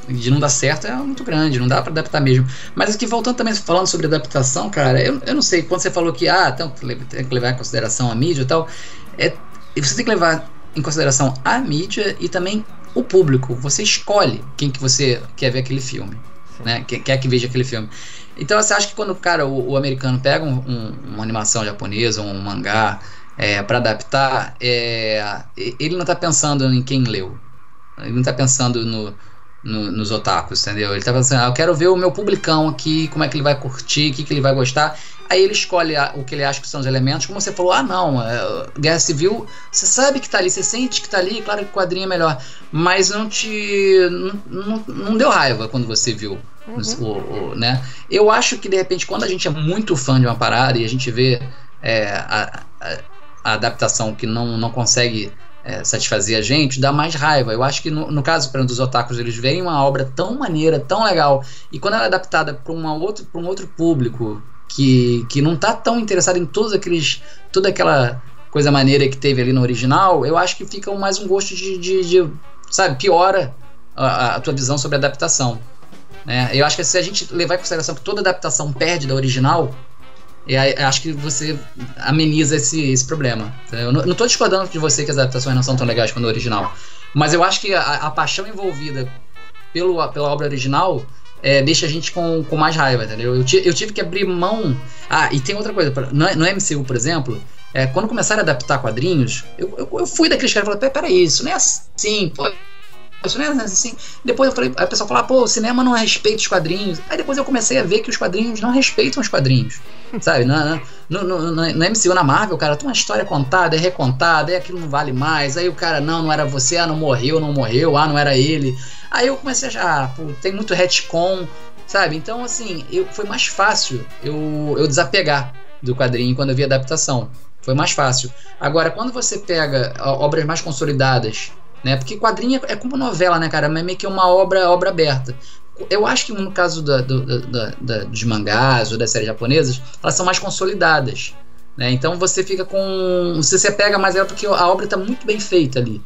de não dar certo é muito grande, não dá para adaptar mesmo. Mas aqui, voltando também, falando sobre adaptação, cara, eu, eu não sei, quando você falou que, ah, tem, que levar em consideração a mídia e tal, é, você tem que levar em consideração a mídia e também o público. Você escolhe quem que você quer ver aquele filme, né? Quer, quer que veja aquele filme. Então você acha que quando cara, o, o americano pega um, um, uma animação japonesa, um mangá, é, para adaptar, é, ele não está pensando em quem leu. Ele não está pensando no, no, nos otakus, entendeu? Ele tá pensando, ah, eu quero ver o meu publicão aqui, como é que ele vai curtir, o que, que ele vai gostar. Aí ele escolhe a, o que ele acha que são os elementos, como você falou, ah não, é, Guerra Civil, você sabe que tá ali, você sente que tá ali, claro que o quadrinho é melhor, mas não te. não, não, não deu raiva quando você viu. Uhum. O, o, né? Eu acho que de repente, quando a gente é muito fã de uma parada e a gente vê é, a, a, a, adaptação que não, não consegue é, satisfazer a gente, dá mais raiva. Eu acho que no, no caso exemplo, dos otakus, eles veem uma obra tão maneira, tão legal, e quando ela é adaptada para um outro público que, que não tá tão interessado em todos aqueles. toda aquela coisa maneira que teve ali no original, eu acho que fica mais um gosto de. de, de sabe, piora a, a, tua visão sobre a adaptação. Né? Eu acho que se a gente levar em consideração que toda adaptação perde da original, eu acho que você ameniza esse, esse problema. Eu não, estou discordando de você que as adaptações não são tão legais quanto o original. Mas eu acho que a, a paixão envolvida pelo, pela obra original é, deixa a gente com, com mais raiva, entendeu? Eu, eu tive que abrir mão. Ah, e tem outra coisa, no, no MCU, por exemplo, é, quando começaram a adaptar quadrinhos, eu, eu, eu fui daqueles caras que falaram: peraí, isso não é assim, pô. Isso não é assim. Depois eu falei, aí o pessoal falou, pô, o cinema não respeita os quadrinhos. Aí depois eu comecei a ver que os quadrinhos não respeitam os quadrinhos. Sabe? No, no, no, no, MCU, na Marvel, cara, tem uma história contada, é recontada, aí aquilo não vale mais. Aí o cara, não, não era você, ah, não morreu, não morreu, ah, não era ele. Aí eu comecei a achar, ah, pô, tem muito retcon, sabe? Então, assim, eu, foi mais fácil eu, eu desapegar do quadrinho quando eu vi a adaptação. Foi mais fácil. Agora, quando você pega obras mais consolidadas, né? Porque quadrinho é como novela, né, cara? É meio que uma obra, obra aberta. Eu acho que no caso da, do, da, da, dos mangás ou das séries japonesas, elas são mais consolidadas. Né? Então você fica com. Você se pega mais ela porque a obra está muito bem feita ali.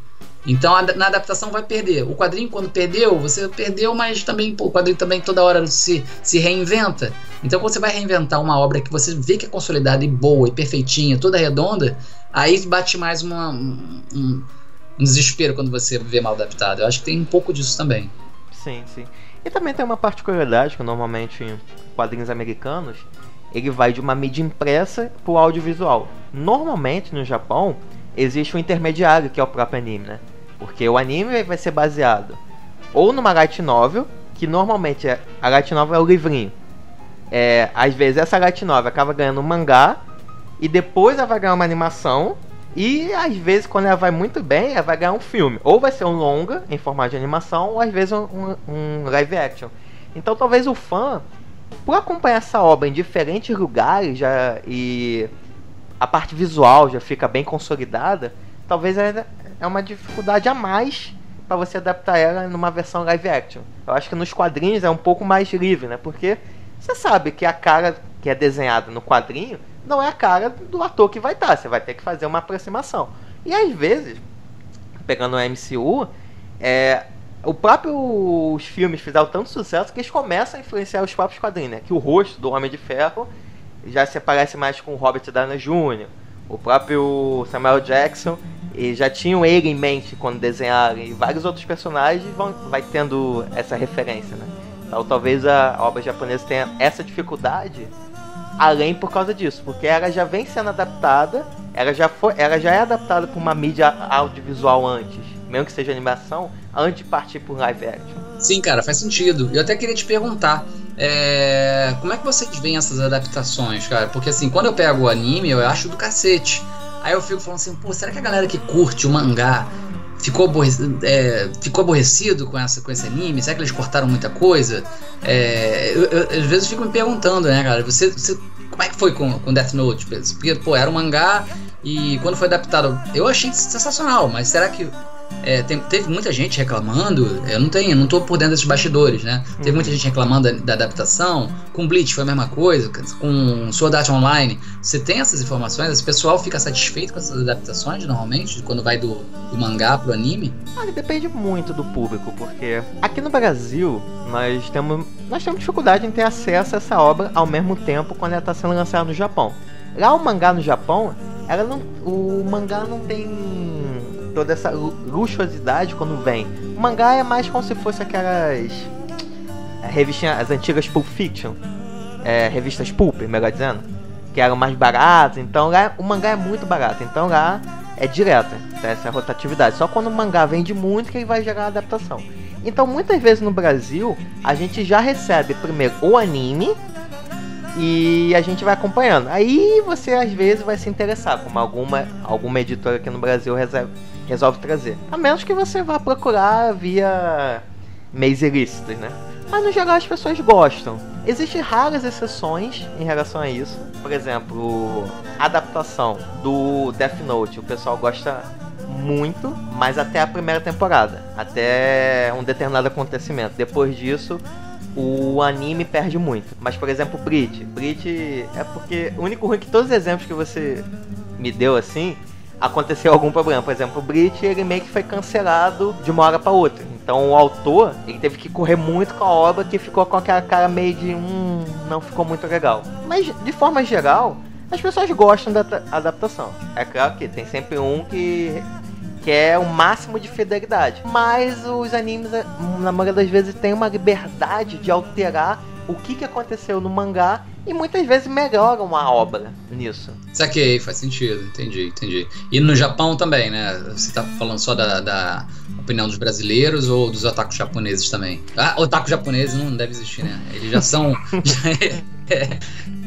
Então a, na adaptação vai perder. O quadrinho, quando perdeu, você perdeu, mas também pô, o quadrinho também toda hora se, se reinventa. Então quando você vai reinventar uma obra que você vê que é consolidada e boa e perfeitinha, toda redonda, aí bate mais uma, um, um, desespero quando você vê mal adaptado. Eu acho que tem um pouco disso também. Sim, sim. E também tem uma particularidade que normalmente em quadrinhos americanos ele vai de uma mídia impressa para o audiovisual. Normalmente no Japão existe um intermediário que é o próprio anime, né? Porque o anime vai ser baseado ou numa light novel, que normalmente é, a light novel é o livrinho. É, às vezes essa light novel acaba ganhando um mangá e depois ela vai ganhar uma animação e às vezes quando ela vai muito bem, ela vai ganhar um filme. Ou vai ser um longa em formato de animação, ou às vezes um, um live action. Então talvez o fã, por acompanhar essa obra em diferentes lugares já e a parte visual já fica bem consolidada, talvez é uma dificuldade a mais para você adaptar ela numa versão live action. Eu acho que nos quadrinhos é um pouco mais livre, né? Porque você sabe que a cara que é desenhada no quadrinho não é a cara do ator que vai estar. Você vai ter que fazer uma aproximação. E às vezes, pegando o MCU, é, o próprio os filmes fizeram tanto sucesso que eles começam a influenciar os próprios quadrinhos, né? Que o rosto do Homem de Ferro já se parece mais com o Robert Downey Jr., o próprio Samuel Jackson, e já tinham ele em mente quando desenharam, e vários outros personagens vão vai tendo essa referência, né? Então talvez a obra japonesa tenha essa dificuldade além por causa disso, porque ela já vem sendo adaptada, ela já foi, ela já é adaptada para uma mídia audiovisual antes, mesmo que seja animação, antes de partir por live action. Sim, cara, faz sentido. Eu até queria te perguntar, é... Como é que vocês veem essas adaptações, cara? Porque assim, quando eu pego o anime, eu acho do cacete. Aí eu fico falando assim, pô, será que a galera que curte o mangá ficou, aborrecido, é, ficou aborrecido com, essa, com esse anime? Será que eles cortaram muita coisa? É, eu, eu, às vezes eu fico me perguntando, né, cara? Você, você, como é que foi com, com Death Note? Porque, pô, era um mangá E quando foi adaptado, eu achei sensacional, mas será que é, tem, teve muita gente reclamando. Eu não tenho, não tô por dentro desses bastidores, né? Uhum. Teve muita gente reclamando da, da, adaptação. Com Bleach foi a mesma coisa. Com Sword Art Online, você tem essas informações? Esse pessoal fica satisfeito com essas adaptações normalmente, quando vai do, do mangá pro anime? Ah, depende muito do público, porque aqui no Brasil nós temos, nós temos dificuldade em ter acesso a essa obra ao mesmo tempo quando ela está sendo lançada no Japão. Lá o mangá no Japão, ela não, o mangá não tem toda essa luxuosidade quando vem. O mangá é mais como se fosse aquelas é, revistinhas, as antigas Pulp Fiction, é, revistas Pulp, melhor dizendo, que eram mais baratas. Então lá o mangá é muito barato. Então lá é direta essa rotatividade. Só quando o mangá vende muito que ele vai gerar adaptação. Então muitas vezes no Brasil a gente já recebe primeiro o anime e a gente vai acompanhando. Aí você às vezes vai se interessar, como alguma, alguma editora aqui no Brasil reserva, resolve trazer. A menos que você vá procurar via meios ilícitos, né? Mas no geral as pessoas gostam. Existem raras exceções em relação a isso. Por exemplo, a adaptação do Death Note. O pessoal gosta muito, mas até a primeira temporada. Até um determinado acontecimento. Depois disso, o anime perde muito. Mas, por exemplo, Brit. Brit é porque o único ruim é que todos os exemplos que você me deu assim aconteceu algum problema. Por exemplo, o Brit ele meio que foi cancelado de uma hora para outra. Então o autor ele teve que correr muito com a obra que ficou com aquela cara meio de hum, não ficou muito legal. Mas de forma geral, as pessoas gostam da adaptação. É claro que tem sempre um que quer o máximo de fidelidade. Mas os animes, na maioria das vezes, tem uma liberdade de alterar o que, que aconteceu no mangá e muitas vezes melhoram a obra nisso. Saquei, faz sentido, entendi, entendi. E no Japão também, né? Você tá falando só da, da opinião dos brasileiros ou dos otakus japoneses também? Ah, otakus japoneses não deve existir, né? Eles já são. é, já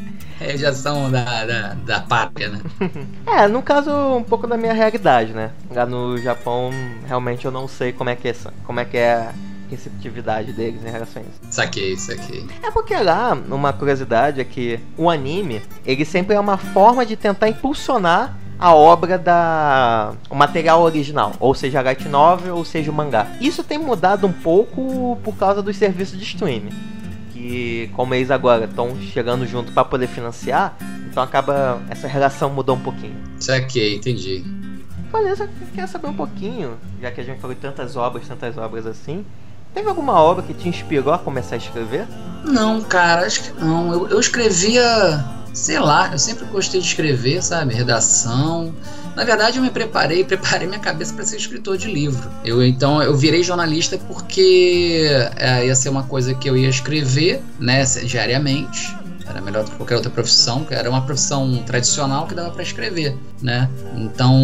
são da, da, da pátria, né? é, no caso, um pouco da minha realidade, né? Lá no Japão, realmente eu não sei como é que é, como é, que é receptividade deles em relação a isso. Saquei, saquei. É porque lá, uma curiosidade é que o anime, ele sempre é uma forma de tentar impulsionar a obra da o material original, ou seja, a light novel, ou seja, o mangá. Isso tem mudado um pouco por causa dos serviços de streaming, que como eles agora estão chegando junto para poder financiar, então acaba essa relação mudou um pouquinho. Saquei, entendi. Olha, eu quero saber um pouquinho, já que a gente falou de tantas obras, tantas obras assim. Teve alguma obra que te inspirou a começar a escrever? Não, cara, acho que não. Eu, eu escrevia, sei lá, eu sempre gostei de escrever, sabe? Redação. Na verdade, eu me preparei, preparei minha cabeça para ser escritor de livro. Eu então eu virei jornalista porque é, ia ser uma coisa que eu ia escrever, né, diariamente. Era melhor do que qualquer outra profissão, que era uma profissão tradicional que dava para escrever, né? Então,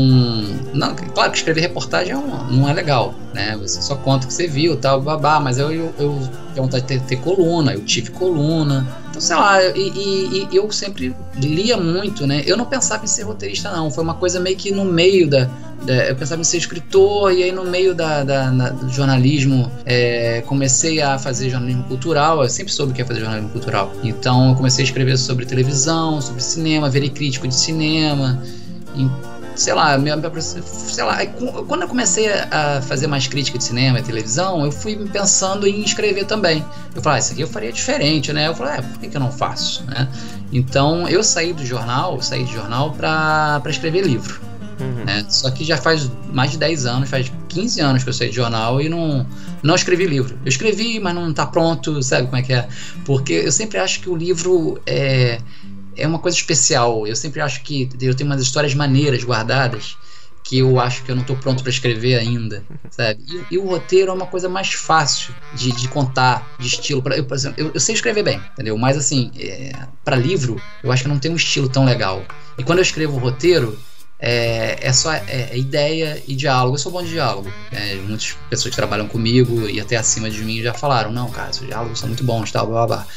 não, claro que escrever reportagem não é legal, né? Você só conta o que você viu, tal, babá, mas eu, eu, eu tinha vontade de ter, ter coluna, eu tive coluna, então, sei lá, e, e, e, eu sempre lia muito, né? Eu não pensava em ser roteirista, não. Foi uma coisa meio que no meio da. da eu pensava em ser escritor, e aí no meio da, da, da do jornalismo é, comecei a fazer jornalismo cultural. Eu sempre soube que ia fazer jornalismo cultural. Então eu comecei a escrever sobre televisão, sobre cinema, ver crítico de cinema sei lá, minha, sei lá, quando eu comecei a fazer mais crítica de cinema e televisão, eu fui pensando em escrever também. Eu falei, ah, isso aqui eu faria diferente, né? Eu falei, é, por que, que eu não faço, né? Então eu saí do jornal, saí do jornal para escrever livro. Uhum. Né? Só que já faz mais de 10 anos, faz 15 anos que eu saí de jornal e não, não escrevi livro. Eu escrevi, mas não está pronto, sabe como é que é? Porque eu sempre acho que o livro é é uma coisa especial. Eu sempre acho que eu tenho umas histórias maneiras guardadas que eu acho que eu não estou pronto para escrever ainda, sabe? E, e, o roteiro é uma coisa mais fácil de, de contar, de estilo. Pra, eu, por exemplo, eu, eu, sei escrever bem, entendeu? Mas assim, é, para livro, eu acho que não tem um estilo tão legal. E quando eu escrevo o roteiro, é, é só é, é ideia e diálogo. Eu sou bom de diálogo. É, muitas pessoas que trabalham comigo e até acima de mim já falaram: não, cara, seus diálogos são muito bons, tal, blá blá blá.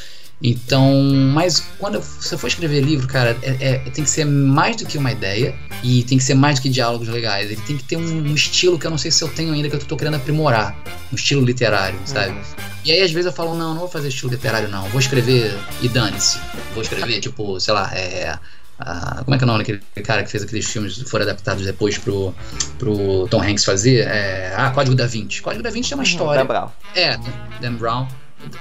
Então, mas quando você for escrever livro, cara, é, é, tem que ser mais do que uma ideia e tem que ser mais do que diálogos legais. Ele tem que ter um, um estilo que eu não sei se eu tenho ainda, que eu tô querendo aprimorar. Um estilo literário, sabe? Uhum. E aí, às vezes, eu falo, não, não vou fazer estilo literário, não. Vou escrever e dane-se. Vou escrever, tipo, sei lá, é, a, como é que é o nome daquele cara que fez aqueles filmes que foram adaptados depois pro, pro Tom Hanks fazer? É, ah, Código da Vinci. Código da Vinci tem uma Uhum, história. Dan Brown. É, Dan Brown.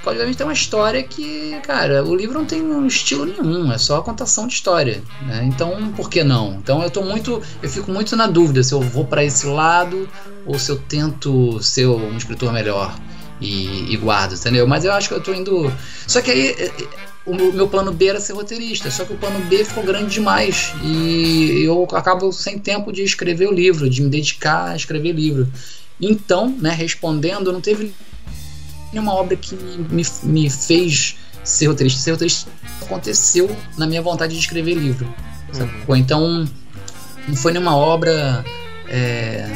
Código da Vinci tem uma história que, cara, o livro não tem um estilo nenhum, é só a contação de história, né? Então, por que não? Então eu tô muito, eu fico muito na dúvida se eu vou para esse lado ou se eu tento ser um escritor melhor e, e guardo, entendeu? Mas eu acho que eu tô indo. Só que aí é, é, o meu plano B era ser roteirista, só que o plano B ficou grande demais e eu acabo sem tempo de escrever o livro, de me dedicar a escrever livro. Então, né, respondendo, não teve nenhuma obra que me, me fez ser roteirista. Ser roteirista aconteceu na minha vontade de escrever livro. Sacou? Então, não foi nenhuma obra. é,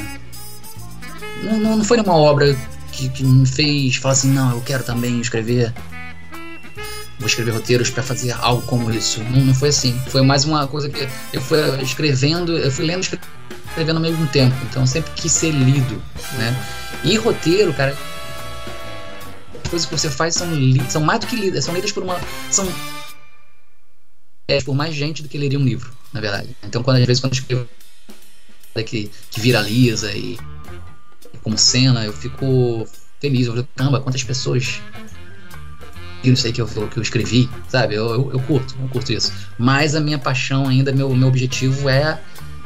Não, não, não foi nenhuma obra que, que me fez falar assim: não, eu quero também escrever. Vou escrever roteiros para fazer algo como isso. Não, não foi assim. Foi mais uma coisa que eu fui escrevendo, eu fui lendo e escrevendo ao mesmo tempo. Então, sempre quis ser lido, né? E roteiro, cara, coisas que você faz são, são mais do que lidas, são lidas por uma. São é, por mais gente do que leria um livro, na verdade. Então, quando às vezes quando eu escrevo que, que viraliza e como cena, eu fico feliz. Eu falo, caramba, quantas pessoas viram isso aí que eu, que eu escrevi, sabe? Eu, eu, eu curto, eu curto isso. Mas a minha paixão ainda, meu, meu objetivo é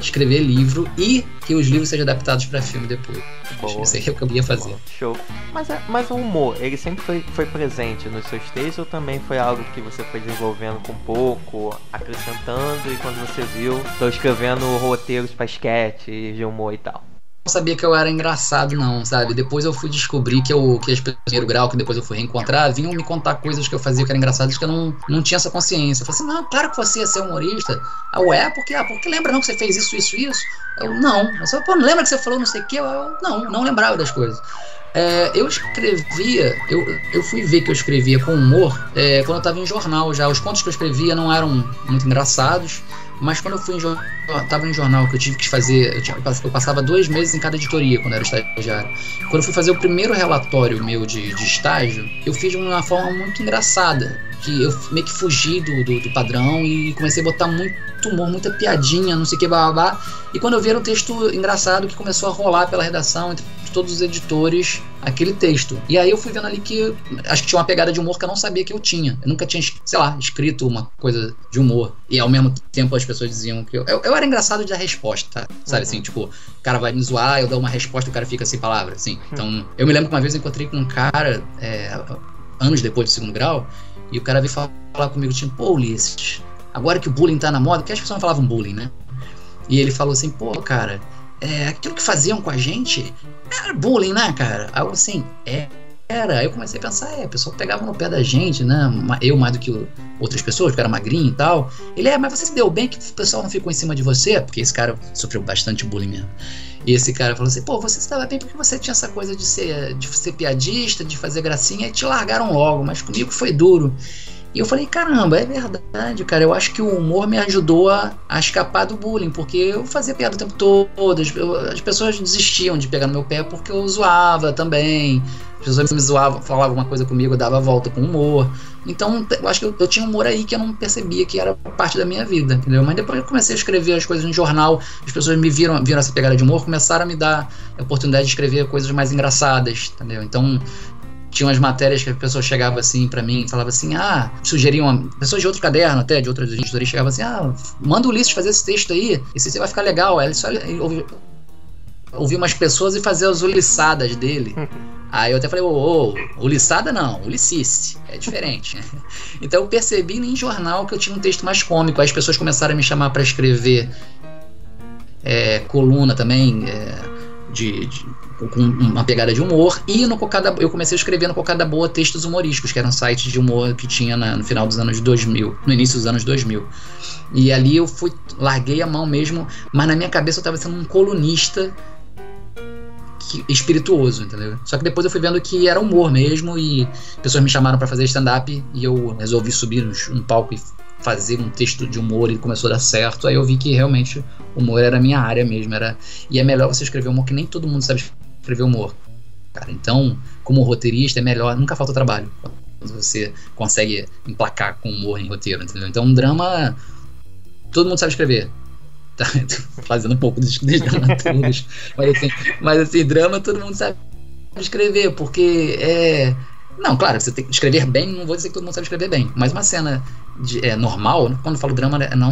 escrever livro e que os livros sejam adaptados para filme depois. Boa. Isso é o que eu ia fazer. Bom, show. Mas, é- mas o humor, ele sempre foi, foi presente nos seus textos ou também foi algo que você foi desenvolvendo com pouco, acrescentando e quando você viu, tô escrevendo roteiros pra sketch, de humor e tal? Sabia que eu era engraçado, não, sabe? Depois eu fui descobrir que, eu, que as pessoas do primeiro grau, que depois eu fui reencontrar, vinham me contar coisas que eu fazia que eram engraçadas que eu não, não tinha essa consciência. Eu falei assim, não, claro que você ia ser humorista. Ah, ué, porque, ah, porque lembra não que você fez isso, isso, isso? Eu, não. Eu falei, pô, não lembra que você falou não sei o quê? Eu, não, não lembrava das coisas. É, eu escrevia, eu, eu fui ver que eu escrevia com humor é, quando eu estava em jornal já. Os contos que eu escrevia não eram muito engraçados, mas quando eu fui em jornal, tava em jornal que eu tive que fazer, eu, tinha, eu passava dois meses em cada editoria quando era estagiário. Quando eu fui fazer o primeiro relatório meu de, de estágio, eu fiz de uma forma muito engraçada, que eu meio que fugi do, do, do padrão e comecei a botar muito humor, muita piadinha, não sei o que, babá. E quando eu vi era um texto engraçado que começou a rolar pela redação entre todos os editores aquele texto. E aí eu fui vendo ali que acho que tinha uma pegada de humor que eu não sabia que eu tinha. Eu nunca tinha, sei lá, escrito uma coisa de humor. E ao mesmo tempo as pessoas diziam que eu, eu, eu era engraçado de dar resposta, sabe? Uhum. Assim, tipo, o cara vai me zoar, eu dou uma resposta e o cara fica sem palavras, assim. Então, eu me lembro que uma vez eu encontrei com um cara, é, anos depois do segundo grau, e o cara veio falar comigo, tipo, pô, Ulisses, agora que o bullying tá na moda, porque as pessoas não falavam bullying, né? E ele falou assim, pô, cara, é, aquilo que faziam com a gente era bullying, né, cara? Eu assim, é, era. Eu comecei a pensar, é, o pessoal pegava no pé da gente, né? Eu mais do que outras pessoas, porque era magrinho e tal. Ele, é, mas você se deu bem que o pessoal não ficou em cima de você? Porque esse cara sofreu bastante bullying mesmo. E esse cara falou assim, pô, você se dava bem porque você tinha essa coisa de ser, de ser piadista, de fazer gracinha, e te largaram logo, mas comigo foi duro. E eu falei, caramba, é verdade, cara. Eu acho que o humor me ajudou a, a escapar do bullying, porque eu fazia piada o tempo todo. As, eu- as pessoas desistiam de pegar no meu pé porque eu zoava também. As pessoas me zoavam, falavam uma coisa comigo, eu dava a volta com humor. Então, eu acho que eu, eu tinha um humor aí que eu não percebia que era parte da minha vida, entendeu? Mas depois eu comecei a escrever as coisas no jornal, as pessoas me viram, viram essa pegada de humor, começaram a me dar a oportunidade de escrever coisas mais engraçadas, entendeu? Então, tinha umas matérias que a pessoa chegava assim pra mim e falava assim, ah, sugeriam, pessoas de outro caderno até, de outras editorias, chegavam assim, ah, manda o Ulisses fazer esse texto aí, esse aí vai ficar legal. Aí ele só ouvi, ouvi umas pessoas e fazer as ulissadas dele. Aí eu até falei, ô, ô, uliçada não, ulicice, é diferente. então eu percebi em jornal que eu tinha um texto mais cômico, aí as pessoas começaram a me chamar pra escrever é, coluna também, é, de, de- com uma pegada de humor, e no Cocada, eu comecei a escrever no Cocada Boa textos humorísticos, que era um site de humor que tinha na- no final dos anos 2000, no início dos anos 2000. E ali eu fui, larguei a mão mesmo, mas na minha cabeça eu tava sendo um colunista que- espirituoso, entendeu? Só que depois eu fui vendo que era humor mesmo e pessoas me chamaram pra fazer stand-up e eu resolvi subir um palco e fazer um texto de humor e começou a dar certo. Aí eu vi que realmente humor era a minha área mesmo, era e é melhor você escrever humor que nem todo mundo sabe escrever humor. Cara, então, como roteirista é melhor, nunca falta trabalho. Quando você consegue emplacar com humor em roteiro, entendeu? Então, um drama todo mundo sabe escrever. Tá fazendo um pouco dos, dos dramaturgos. mas, assim, mas assim, drama todo mundo sabe escrever, porque é. Não, claro, você tem que escrever bem, não vou dizer que todo mundo sabe escrever bem, mas uma cena de, é, normal, quando eu falo drama, é não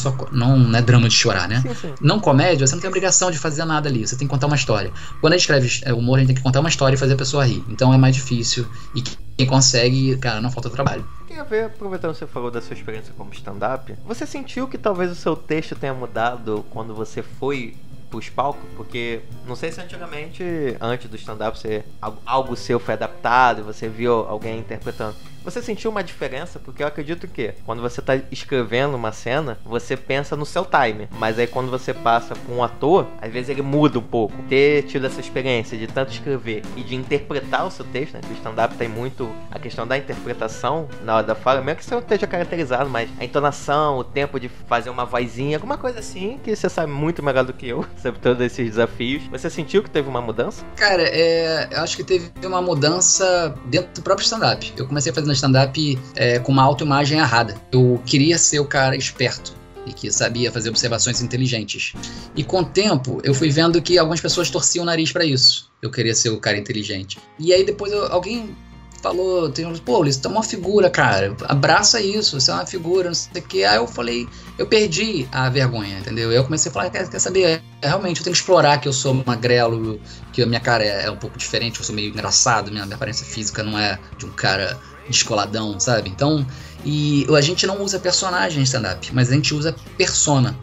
só, não, não é drama de chorar, né? Sim, sim. Não comédia, você não tem obrigação de fazer nada ali, você tem que contar uma história. Quando a gente escreve é, humor, a gente tem que contar uma história e fazer a pessoa rir. Então é mais difícil. E quem consegue, cara, não falta trabalho. Tem a ver, aproveitando que você falou da sua experiência como stand-up, você sentiu que talvez o seu texto tenha mudado quando você foi pros palcos? Porque não sei se antigamente, antes do stand-up, você, algo- algo seu foi adaptado e você viu alguém interpretando. Você sentiu uma diferença? Porque eu acredito que quando você tá escrevendo uma cena, você pensa no seu time. Mas aí quando você passa com um ator, às vezes ele muda um pouco. Ter tido essa experiência de tanto escrever e de interpretar o seu texto, né? Que o stand-up tem muito a questão da interpretação na hora da fala, mesmo que você não esteja caracterizado, mas a entonação, o tempo de fazer uma vozinha, alguma coisa assim, que você sabe muito melhor do que eu sobre todos esses desafios. Você sentiu que teve uma mudança? Cara, é, eu acho que teve uma mudança dentro do próprio stand-up. Eu comecei fazendo stand-up é, com uma autoimagem errada. Eu queria ser o cara esperto e que sabia fazer observações inteligentes. E com o tempo, eu fui vendo que algumas pessoas torciam o nariz pra isso. Eu queria ser o cara inteligente. E aí depois eu- alguém falou, tem uns, pô, Ulisses, tu é uma figura, cara. Abraça isso, você é uma figura, não sei o que. Aí eu falei, eu perdi a vergonha, entendeu? Eu comecei a falar, quer, quer saber? É, realmente, eu tenho que explorar que eu sou magrelo, que a minha cara é, é um pouco diferente, eu sou meio engraçado, minha, minha aparência física não é de um cara descoladão, sabe? Então, e a gente não usa personagem em stand-up, mas a gente usa persona.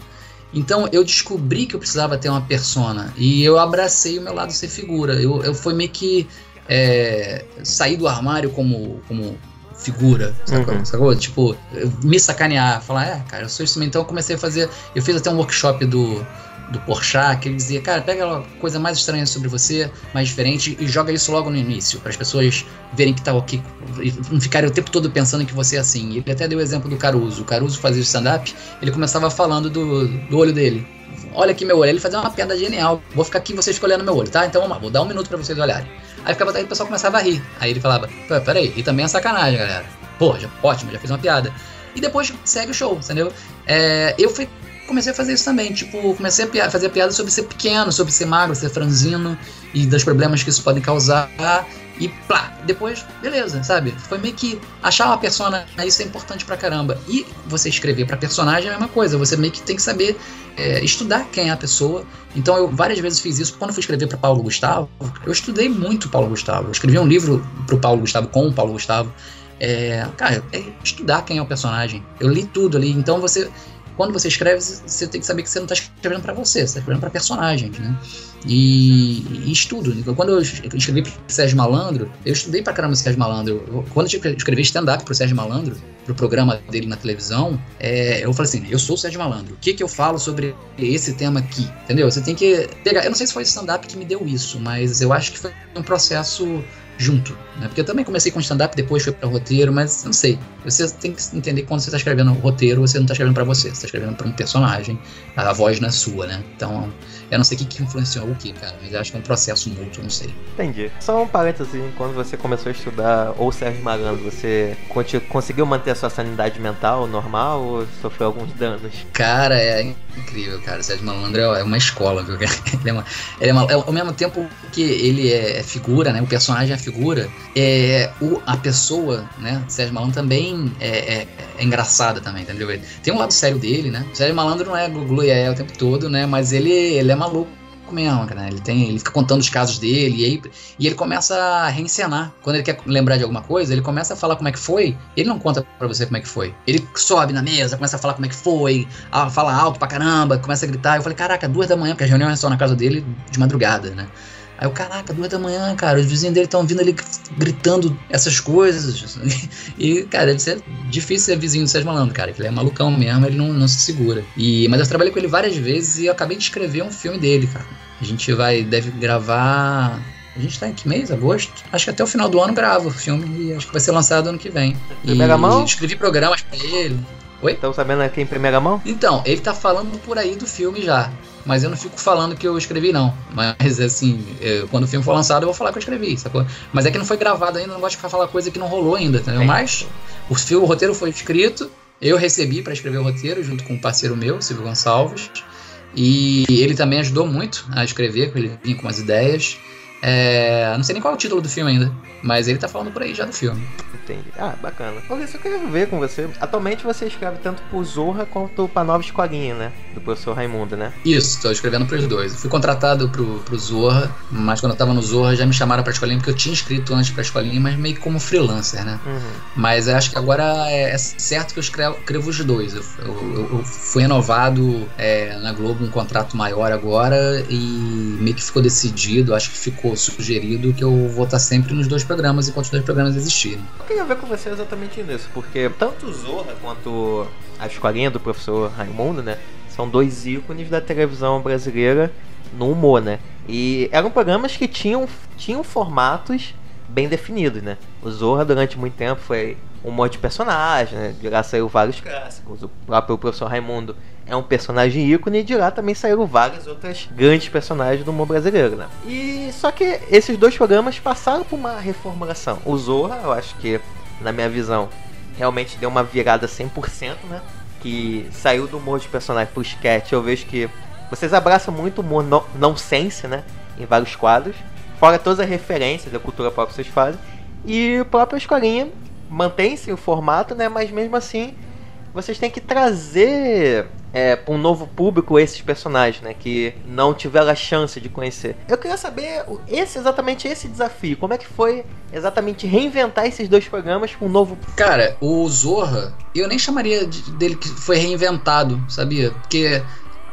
Então eu descobri que eu precisava ter uma persona e eu abracei o meu lado ser figura. Eu, eu fui meio que é, sair do armário como, como figura, sacou? Uhum. sacou? Tipo, me sacanear, falar, é, cara, eu sou isso mesmo. Então eu comecei a fazer. Eu fiz até um workshop do, do Porchat, que ele dizia, cara, pega a coisa mais estranha sobre você, mais diferente, e joga isso logo no início, para as pessoas verem que tá ok, não ficarem o tempo todo pensando que você é assim. Ele até deu o exemplo do Caruso. O Caruso fazia o stand-up, ele começava falando do, do olho dele. Olha aqui meu olho. Ele fazia uma piada genial. Vou ficar aqui vocês ficam olhando meu olho, tá? Então vamos lá, vou dar um minuto pra vocês olharem. Aí ficava aí o pessoal começava a rir. Aí ele falava, peraí, e também é sacanagem, galera. Pô, já, ótimo, já fiz uma piada. E depois segue o show, entendeu? É, eu fui, comecei a fazer isso também. Tipo, comecei a fazer piada sobre ser pequeno, sobre ser magro, ser franzino e dos problemas que isso pode causar. E plá, depois, beleza, sabe? Foi meio que achar uma persona, isso é importante pra caramba. E você escrever pra personagem é a mesma coisa, você meio que tem que saber é, estudar quem é a pessoa. Então eu várias vezes fiz isso. Quando fui escrever para Paulo Gustavo, eu estudei muito Paulo Gustavo. Eu escrevi um livro pro Paulo Gustavo com o Paulo Gustavo. É, cara, é estudar quem é o personagem. Eu li tudo ali. Então você, quando você escreve, você tem que saber que você não está escrevendo para você, você está escrevendo para personagens, né? E, e estudo. Quando eu escrevi pro Sérgio Malandro, eu estudei pra caramba o Sérgio Malandro. Quando eu escrevi stand-up pro Sérgio Malandro, pro programa dele na televisão, é, eu falei assim: eu sou o Sérgio Malandro. O que, que eu falo sobre esse tema aqui? Entendeu? Você tem que pegar. Eu não sei se foi o stand-up que me deu isso, mas eu acho que foi um processo junto, né? Porque eu também comecei com stand-up, depois fui para roteiro, mas não sei. Você tem que entender que quando você está escrevendo roteiro, você não está escrevendo para você, você está escrevendo para um personagem. A voz não é sua, né? Então, eu não sei o que, que influenciou o que, cara, mas eu acho que é um processo mútuo, não sei. Entendi. Só um parênteses, quando você começou a estudar ou Sérgio Malandro, você conseguiu manter a sua sanidade mental normal ou sofreu alguns danos? Cara, é incrível, cara. O Sérgio Malandro é é uma escola, viu? Ele é, uma, ele é, uma, é ao mesmo tempo que ele é figura, né? O personagem é figura, é, o, a pessoa, né? Sérgio Malandro também é, é- é engraçada também, entendeu? Tem um lado sério dele, né? O Sérgio Malandro não é glu é o tempo todo, né? Mas ele, ele é maluco mesmo, cara. Ele, tem, ele fica contando os casos dele e aí e ele começa a reencenar. Quando ele quer lembrar de alguma coisa, ele começa a falar como é que foi. Ele não conta pra você como é que foi. Ele sobe na mesa, começa a falar como é que foi, fala alto pra caramba, começa a gritar. Eu falei, caraca, duas da manhã, porque a reunião é só na casa dele de madrugada, né? Aí eu, caraca, duas da manhã, cara, os vizinhos dele estão vindo ali gritando essas coisas. E, cara, deve ser difícil ser vizinho do Sérgio Malandro, cara, que ele é malucão mesmo, ele não, não se segura. E, mas eu trabalhei com ele várias vezes e eu acabei de escrever um filme dele, cara. A gente vai, deve gravar. A gente tá em que mês? Agosto? Acho que até o final do ano grava o filme e acho que vai ser lançado ano que vem. Primeira e mão? escrevi programas pra ele. Estão sabendo aqui em primeira mão? Então, ele tá falando por aí do filme já. Mas eu não fico falando que eu escrevi, não. Mas, assim, eu- quando o filme for lançado, eu vou falar que eu escrevi, sacou? Mas é que não foi gravado ainda, não gosto de ficar falar coisa que não rolou ainda, entendeu? Sim. Mas o filme, o roteiro foi escrito, Eu recebi para escrever o roteiro junto com um parceiro meu, Silvio Gonçalves. E ele também ajudou muito a escrever, ele vinha com umas ideias. É, não sei nem qual é o título do filme ainda, mas ele tá falando por aí já do filme. Entendi. Ah, bacana. Olha, eu queria ver com você. Atualmente você escreve tanto pro Zorra quanto pra Nova Escolinha, né? Do professor Raimundo, né? Isso, tô escrevendo pros dois. Fui contratado pro, pro Zorra, mas quando eu tava no Zorra já me chamaram pra escolinha, porque eu tinha escrito antes pra escolinha, mas meio como freelancer, né? Uhum. Mas acho que agora é, é certo que eu escrevo, escrevo os dois. Eu, eu, eu fui renovado é, na Globo um contrato maior agora e meio que ficou decidido, acho que ficou sugerido que eu vou estar sempre nos dois programas enquanto os dois programas existirem. Eu queria ver com você exatamente nisso, porque tanto o Zorra quanto a escolinha do professor Raimundo, né? São dois ícones da televisão brasileira no humor, né? E eram programas que tinham, tinham formatos bem definidos, né? O Zorra durante muito tempo foi humor de personagem, né? De lá saiu vários clássicos. O próprio professor Raimundo é um personagem ícone e de lá também saíram várias outras grandes personagens do humor brasileiro, né? E só que esses dois programas passaram por uma reformulação. O Zorra, eu acho que, na minha visão, realmente deu uma virada 100%, né? Que saiu do humor de personagem pro sketch. Eu vejo que vocês abraçam muito o humor no, não sense, né? Em vários quadros. Fora todas as referências da cultura pop que vocês fazem. E a própria escolinha mantém-se o formato, né? Mas mesmo assim, vocês têm que trazer é, para um novo público esses personagens, né? Que não tiveram a chance de conhecer. Eu queria saber esse exatamente esse desafio. Como é que foi exatamente reinventar esses dois programas com um novo. Cara, o Zorra, eu nem chamaria de, dele que foi reinventado, sabia? Porque.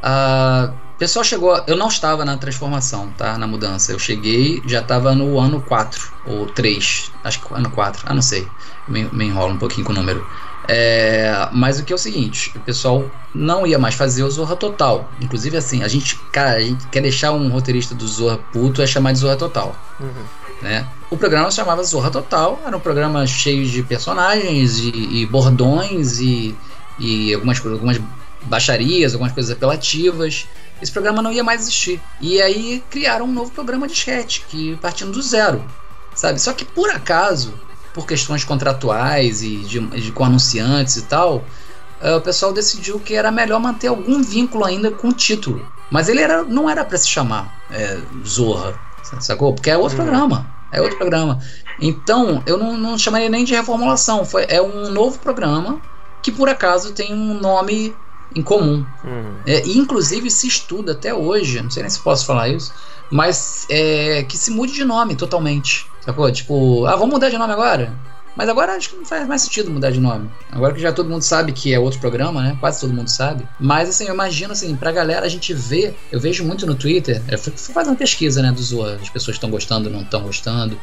Uh, o pessoal chegou. Eu não estava na transformação, tá? Na mudança. Eu cheguei, já estava no ano 4 ou 3. Acho que ano 4. Ah, não sei. Me, me enrola um pouquinho com o número. É, mas o que é o seguinte, o pessoal não ia mais fazer o Zorra Total. Inclusive, assim, a gente, cara, a gente quer deixar um roteirista do Zorra puto é chamar de Zorra Total. Uhum. Né? O programa se chamava Zorra Total, era um programa cheio de personagens e, e bordões e, e algumas, algumas baixarias, algumas coisas apelativas. Esse programa não ia mais existir. E aí criaram um novo programa de sketch, que partindo do zero, sabe? Só que por acaso por questões contratuais e de, de, com anunciantes e tal, uh, o pessoal decidiu que era melhor manter algum vínculo ainda com o título. Mas ele era, não era para se chamar é, Zorra, sacou? Porque é outro hum. programa. É outro programa. Então, eu não, não chamaria nem de reformulação. Foi, é um novo programa que, por acaso, tem um nome em comum. Uhum. É, inclusive, se estuda até hoje, não sei nem se posso falar isso, mas é, que se mude de nome totalmente. Sacou? Tipo, ah, vamos mudar de nome agora? Mas agora acho que não faz mais sentido mudar de nome. Agora que já todo mundo sabe que é outro programa, né? Quase todo mundo sabe. Mas assim, eu imagino assim, pra galera a gente vê, eu vejo muito no Twitter, eu fui fazer uma pesquisa, né, dos as pessoas estão gostando, não estão gostando.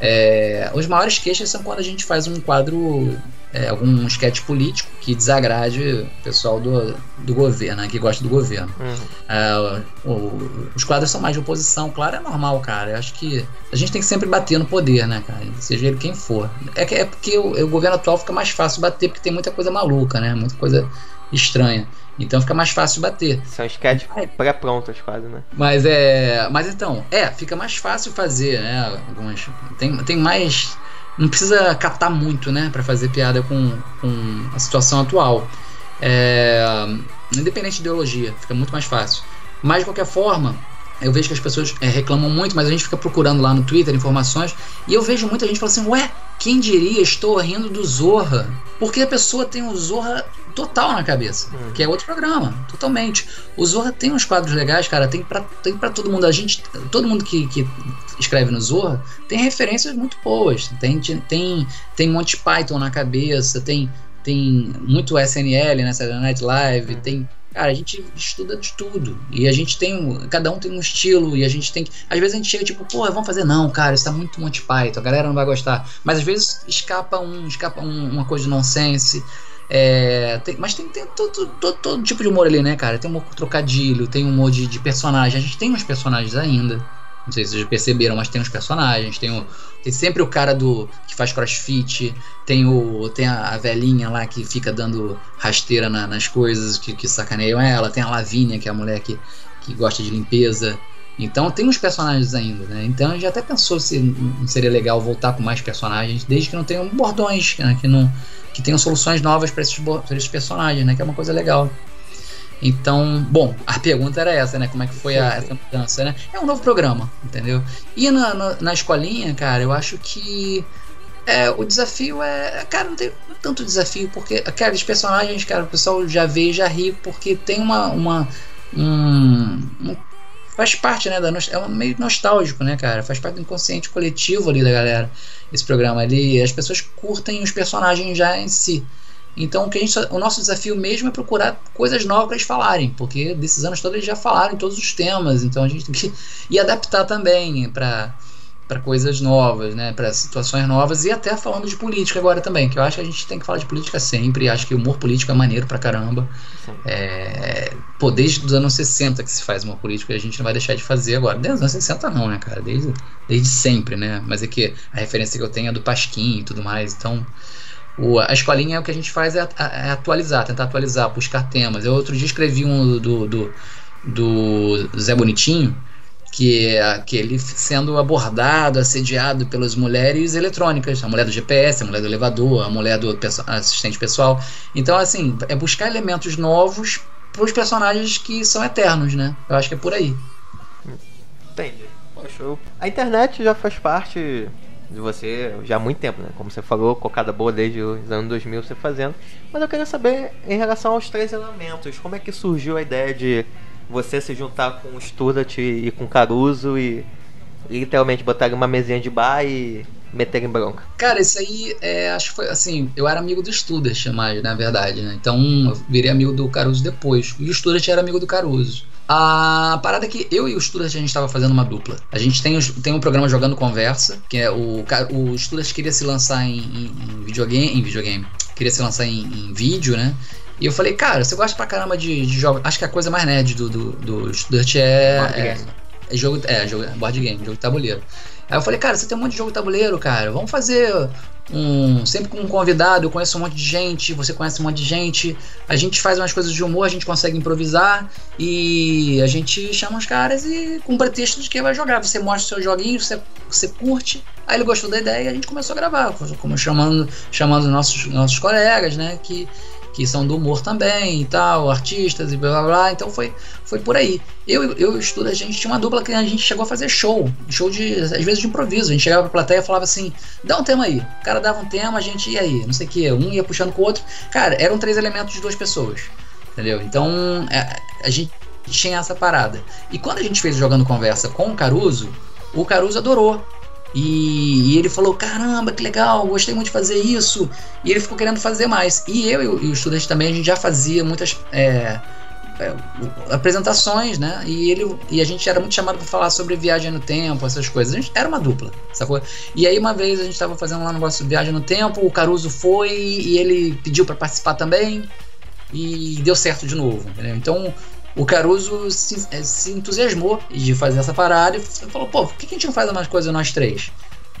É, os maiores queixas são quando a gente faz um quadro, é, algum sketch político que desagrade o pessoal do, do governo, né, que gosta do governo. Uhum. É, o, os quadros são mais de oposição, claro, é normal, cara. Eu acho que a gente tem que sempre bater no poder, né, cara? Seja ele quem for. É, que, é porque o, o governo atual fica mais fácil bater, porque tem muita coisa maluca, né? Muita coisa estranha. Então fica mais fácil bater. São sketches pré-prontos quase, né? Mas é. Mas então, é, fica mais fácil fazer, né? Algumas. Tem, tem mais. Não precisa catar muito, né? para fazer piada com, com a situação atual. É, independente de ideologia, fica muito mais fácil. Mas de qualquer forma, eu vejo que as pessoas é, reclamam muito, mas a gente fica procurando lá no Twitter informações e eu vejo muita gente falando assim: Ué, quem diria, estou rindo do Zorra? Porque a pessoa tem o Zorra total na cabeça, hum. que é outro programa, totalmente. O Zorra tem uns quadros legais, cara, tem pra, tem pra todo mundo. A gente, todo mundo que, que escreve no Zorra tem referências muito boas. Tem, tem, tem Monty Python na cabeça, tem, tem muito SNL nessa né, Night Live, hum. tem Cara, a gente estuda de tudo. E a gente tem. Cada um tem um estilo. E a gente tem que. Às vezes a gente chega tipo, pô, vamos fazer. Não, cara, isso tá muito Monty Python. A galera não vai gostar. Mas às vezes escapa um, escapa um, uma coisa de nonsense. É, tem, mas tem, tem todo, todo, todo, tipo de humor ali, né, cara? Tem humor trocadilho, tem humor de, de personagem. A gente tem uns personagens ainda. Não sei se vocês perceberam, mas tem uns personagens. Tem, o, tem sempre o cara do que faz crossfit. Tem o tem a, a velhinha lá que fica dando rasteira na, nas coisas que, que sacaneiam ela. Tem a Lavínia, que é a mulher que, que gosta de limpeza. Então tem uns personagens ainda, né? Então a gente até pensou se não seria legal voltar com mais personagens, desde que não tenham bordões, né? que, não, que tenham soluções novas para esses, esses, personagens, né? Que é uma coisa legal. Então, bom, a pergunta era essa, né? Como é que foi a, essa mudança, né? É um novo programa, entendeu? E na, na, na escolinha, cara, eu acho que é, o desafio é. Cara, não tem tanto desafio, porque aqueles personagens, cara, o pessoal já vê e já ri, porque tem uma. uma um, um, faz parte, né? Da, é meio nostálgico, né, cara? Faz parte do inconsciente coletivo ali da galera. Esse programa ali. As pessoas curtem os personagens já em si. Então o, que a gente, o nosso desafio mesmo é procurar coisas novas para eles falarem, porque desses anos todos eles já falaram em todos os temas, então a gente tem que e adaptar também para para coisas novas, né, para situações novas e até falando de política agora também, que eu acho que a gente tem que falar de política sempre, acho que o humor político é maneiro pra caramba. É, pô, desde os anos 60 que se faz humor político e a gente não vai deixar de fazer agora. Desde os anos 60 não, né, cara? Desde, desde sempre, né? Mas é que a referência que eu tenho é do Pasquim e tudo mais, então o, a escolinha é o que a gente faz é, é, atualizar, tentar atualizar, buscar temas. Eu outro dia escrevi um do, do, do Zé Bonitinho, que é aquele sendo abordado, assediado pelas mulheres eletrônicas, a mulher do GPS, a mulher do elevador, a mulher do assistente pessoal. Então, assim, é buscar elementos novos para os personagens que são eternos, né? Eu acho que é por aí. Entendi. Poxa, a internet já faz parte de você já há muito tempo, né? Como você falou, cocada boa desde os anos 2000 você fazendo. Mas eu queria saber em relação aos três elementos, como é que surgiu a ideia de você se juntar com o Studat e com o Caruso e literalmente botar uma mesinha de bar e meter em bronca? Cara, isso aí, é, acho que foi assim, eu era amigo do Studat mais, na verdade, né? Então eu virei amigo do Caruso depois. E o Studat era amigo do Caruso. A parada é que eu e o Studat a gente estava fazendo uma dupla. A gente tem, tem um programa Jogando Conversa, que é o, o Studat queria se lançar em, em, em videogame, em videogame, queria se lançar em, em vídeo, né? E eu falei, cara, você gosta pra caramba de, de jogos. Acho que a coisa mais nerd do, do, do Dirt é, é, é, jogo. É, jogo, board game, jogo de tabuleiro. Aí eu falei, cara, você tem um monte de jogo de tabuleiro, cara. Vamos fazer um. Sempre com um convidado, eu conheço um monte de gente, você conhece um monte de gente. A gente faz umas coisas de humor, a gente consegue improvisar e a gente chama os caras e com pretexto de que vai jogar. Você mostra o seu joguinho, você, você curte. Aí ele gostou da ideia e a gente começou a gravar, como chamando, chamando nossos, nossos colegas, né? Que que são do humor também e tal, artistas e blá blá blá. Então foi, foi por aí. Eu, eu estudo, a gente tinha uma dupla que a gente chegou a fazer show, show de, às vezes de improviso. A gente chegava pra plateia e falava assim: dá um tema aí. O cara dava um tema, a gente ia aí, não sei o que, um ia puxando com o outro. Cara, eram três elementos de duas pessoas, entendeu? Então é, a gente tinha essa parada. E quando a gente fez Jogando Conversa com o Caruso, o Caruso adorou. E, e, ele falou: caramba, que legal, gostei muito de fazer isso. E ele ficou querendo fazer mais. E eu e, o estudante também, a gente já fazia muitas é, é, apresentações, né? E, ele, e a gente era muito chamado para falar sobre viagem no tempo, essas coisas. A gente era uma dupla, sacou? E aí uma vez a gente estava fazendo lá um negócio de viagem no tempo, o Caruso foi e ele pediu para participar também. E deu certo de novo. Entendeu? Então o Caruso se, eh, se, entusiasmou de fazer essa parada e falou, pô, por que a gente não faz umas coisas nós três?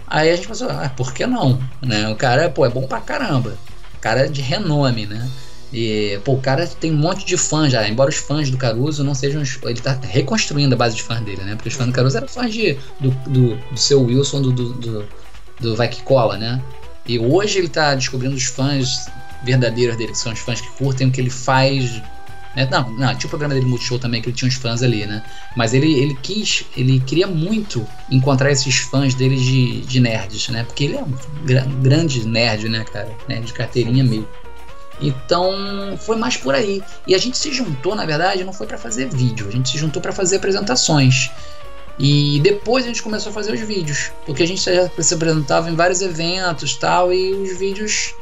Aí a gente pensou, ah, por que não? Né? O cara, pô, é bom pra caramba. O cara é de renome, né? E, pô, o cara tem um monte de fãs já, embora os fãs do Caruso não sejam. Ele tá reconstruindo a base de fãs dele, né? Porque os fãs do Caruso eram fãs de, do, do, do seu Wilson, do, do, do, do Vai Que Cola, né? E hoje ele tá descobrindo os fãs verdadeiros dele, que são os fãs que curtem o que ele faz né? Não, não, tinha o programa dele Multishow também, que ele tinha uns fãs ali, né? Mas ele, ele quis, ele queria muito encontrar esses fãs dele de, de nerds, né? Porque ele é um grande nerd, né, cara? Nerd de carteirinha meio. Então foi mais por aí. E a gente se juntou, na verdade, não foi para fazer vídeo, a gente se juntou para fazer apresentações. E depois a gente começou a fazer os vídeos, porque a gente já se apresentava em vários eventos tal, e os vídeos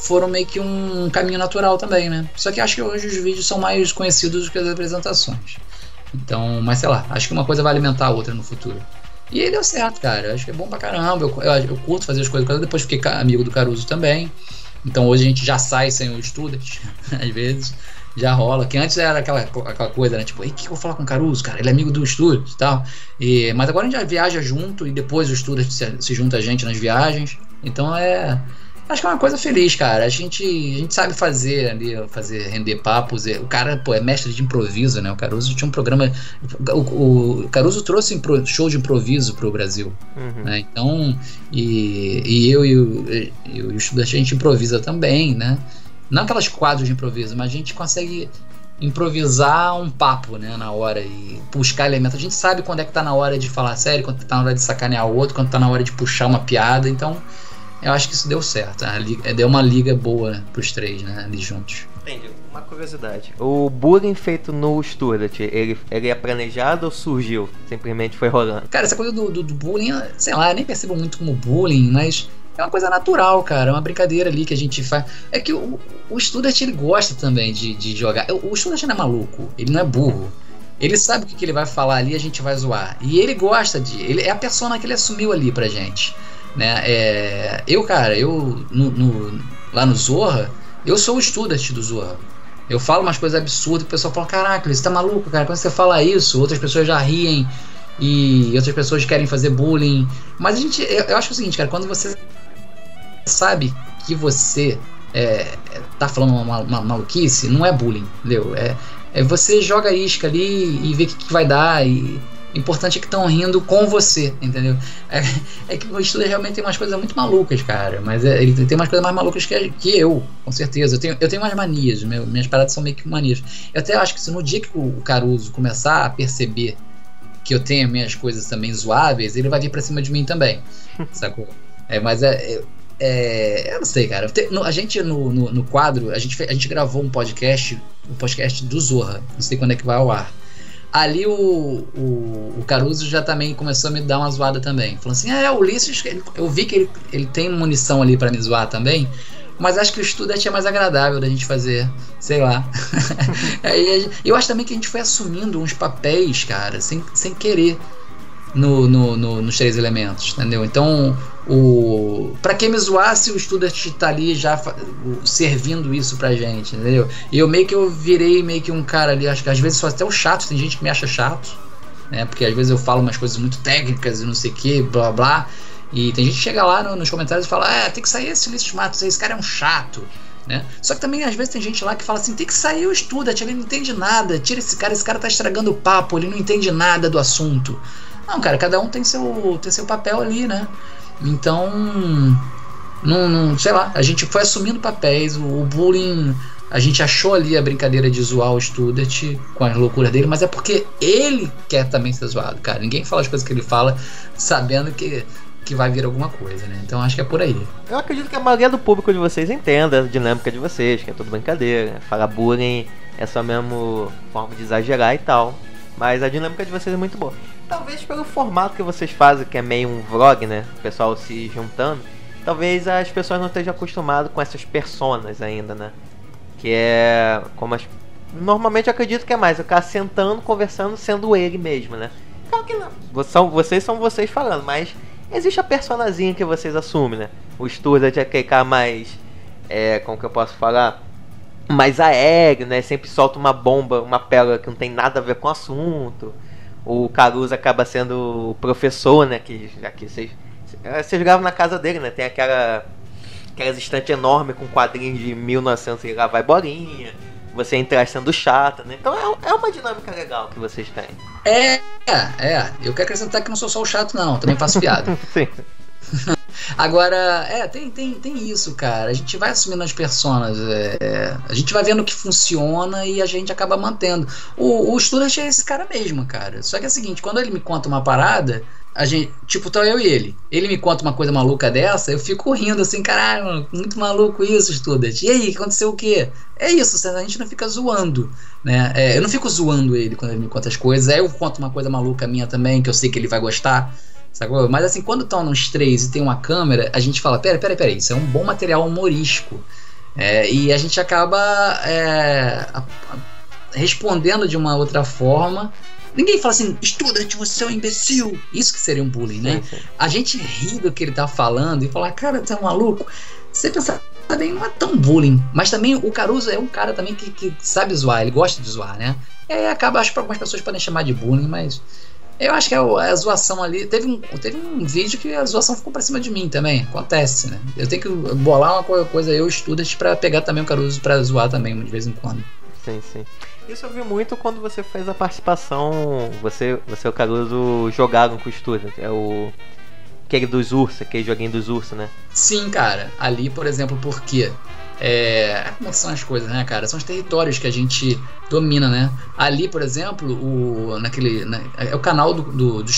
foram meio que um caminho natural também, né? Só que acho que hoje os vídeos são mais conhecidos do que as apresentações. Então, mas sei lá, acho que uma coisa vai alimentar a outra no futuro. E aí deu certo, cara. Acho que é bom pra caramba. Eu, eu, eu curto fazer as coisas com Depois fiquei amigo do Caruso também. Então hoje a gente já sai sem o student, às vezes. Já rola. Que antes era aquela, aquela coisa, né? Tipo, o que eu vou falar com o Caruso, cara? Ele é amigo do Student e tal. E, mas agora a gente já viaja junto e depois o Student se, se junta a gente nas viagens. Então é Acho que é uma coisa feliz, cara. A gente, a gente sabe fazer ali, fazer render papos. O cara, pô, é mestre de improviso, né? O Caruso tinha um programa. O, o Caruso trouxe show de improviso pro Brasil. Uhum. Né? Então, e, e eu e o, e o estudante a gente improvisa também, né? Não aquelas quadros de improviso, mas a gente consegue improvisar um papo, né, na hora e buscar elementos. A gente sabe quando é que tá na hora de falar sério, quando tá na hora de sacanear o outro, quando tá na hora de puxar uma piada. Então, eu acho que isso deu certo. Liga, deu uma liga boa né, pros três, né? Ali juntos. Entendi. Uma curiosidade. O bullying feito no Stuart, ele, ele é planejado ou surgiu? Simplesmente foi rolando? Cara, essa coisa do, do, do bullying, sei lá, eu nem percebo muito como bullying, mas é uma coisa natural, cara. É uma brincadeira ali que a gente faz. É que o, o Studart, ele gosta também de, de jogar. O, o Studart não é maluco, ele não é burro. Ele sabe o que, que ele vai falar ali a gente vai zoar. E ele gosta de. Ele é a persona que ele assumiu ali pra gente. Né? É, eu, cara, eu no, no, lá no Zorra, eu sou o student do Zorra. Eu falo umas coisas absurdas, o pessoal fala: Caraca, você tá maluco, cara? Quando você fala isso, outras pessoas já riem e outras pessoas querem fazer bullying. Mas a gente, eu, eu acho o seguinte, cara, quando você sabe que você é, tá falando uma, uma, maluquice, não é bullying, entendeu? É, é você joga a isca ali e vê o que, que vai dar e importante é que estão rindo com você, entendeu? É, é, que o Steelers realmente tem umas coisas muito malucas, cara. Mas é, ele tem umas coisas mais malucas que, que eu, com certeza. Eu tenho, eu tenho umas manias, meu, minhas paradas são meio que manias. Eu até acho que se no dia que o Caruso começar a perceber que eu tenho minhas coisas também zoáveis, ele vai vir pra cima de mim também, sacou? É, mas é, é, é, eu não sei, cara. A gente no, no, no, quadro, a gente, a gente gravou um podcast, um podcast do Zorra. Não sei quando é que vai ao ar ali o, o, o, Caruso já também começou a me dar uma zoada também. Falou assim: é, o Ulisses, eu vi que ele, ele tem munição ali para me zoar também. Mas acho que o estudo é mais agradável da gente fazer, sei lá. Eu acho também que a gente foi assumindo uns papéis, cara, sem, sem querer no, no, no, nos três elementos, entendeu? Então, o para quem me zoasse, o Student tá ali já servindo isso pra gente, entendeu? E eu meio que eu virei meio que um cara ali, acho que às vezes sou até o chato, tem gente que me acha chato, né? Porque às vezes eu falo umas coisas muito técnicas e não sei o que, blá blá. E tem gente que chega lá no, nos comentários e fala: Ah, tem que sair esse Ulisses Matos, esse cara é um chato. Né? Só que também às vezes tem gente lá que fala assim: tem que sair o Student, ele não entende nada, tira esse cara, esse cara tá estragando o papo, ele não entende nada do assunto. Não, cara, cada um tem seu, tem seu papel ali, né? Então, não, não, sei lá, a gente foi assumindo papéis, o, o, bullying, a gente achou ali a brincadeira de zoar o Student com as loucuras dele, mas é porque ele quer também ser zoado, cara. Ninguém fala as coisas que ele fala sabendo que, que vai vir alguma coisa, né? Então acho que é por aí. Eu acredito que a maioria do público de vocês entenda a dinâmica de vocês, que é tudo brincadeira. Falar bullying é só mesmo forma de exagerar e tal. Mas a dinâmica de vocês é muito boa. Talvez pelo formato que vocês fazem, que é meio um vlog, né? O pessoal se juntando. Talvez as pessoas não estejam acostumadas com essas personas ainda, né? Que é como as. Normalmente eu acredito que é mais o cara sentando, conversando, sendo ele mesmo, né? Claro que não. Vocês são vocês falando, mas existe a personazinha que vocês assumem, né? O Sturda é aquele cara mais. É, como que eu posso falar? Mais aéreo, né? Sempre solta uma bomba, uma pérola que não tem nada a ver com o assunto o Caruso acaba sendo o professor, né? Que aqui vocês vocês gravam na casa dele, né? Tem aquela aquelas estantes enormes com quadrinhos de 1900 e lá vai bolinha. Você entrar sendo chata, né? Então é, é uma dinâmica legal que vocês têm. É, é. Eu quero acrescentar que não sou só o chato, não. Também faço piada. Sim. Agora, é, tem, tem, tem isso, cara. A gente vai assumindo as personas. É, a gente vai vendo o que funciona e a gente acaba mantendo. O, o Student é esse cara mesmo, cara. Só que é o seguinte, quando ele me conta uma parada, a gente, tipo, tá eu e ele. Ele me conta uma coisa maluca dessa, eu fico rindo assim, caralho, muito maluco isso, Student. E aí, aconteceu o quê? É isso, a gente não fica zoando, né? É, eu não fico zoando ele quando ele me conta as coisas. Aí eu conto uma coisa maluca minha também, que eu sei que ele vai gostar. Sacou? Mas assim, quando estão nos três e tem uma câmera, a gente fala: pera, pera, pera, isso é um bom material humorístico. É, e a gente acaba é, a, a, respondendo de uma outra forma. Ninguém fala assim, estudante, você é um imbecil. Isso que seria um bullying, né? Sim, sim. A gente ri do que ele tá falando e fala, cara, você é um maluco. Você pensa, bem, não é tão bullying. Mas também o Caruso é um cara também que, que sabe zoar, ele gosta de zoar, né? E aí acaba, acho que algumas pessoas podem chamar de bullying, mas Eu acho que a, a zoação ali. Teve um, teve um vídeo que a zoação ficou pra cima de mim também. Acontece, né? Eu tenho que bolar uma coisa, eu estudo pra pegar também o Caruso pra zoar também, de vez em quando. Sim, sim. Isso eu vi muito quando você fez a participação. Você, você e o Caruso jogaram com o estúdio. É o. Aquele dos ursos, aquele joguinho dos ursos, né? Sim, cara. Ali, por exemplo, porque é, como são as coisas, né, cara? São os territórios que a gente domina, né? Ali, por exemplo, o, naquele, na, é o canal do, do, do.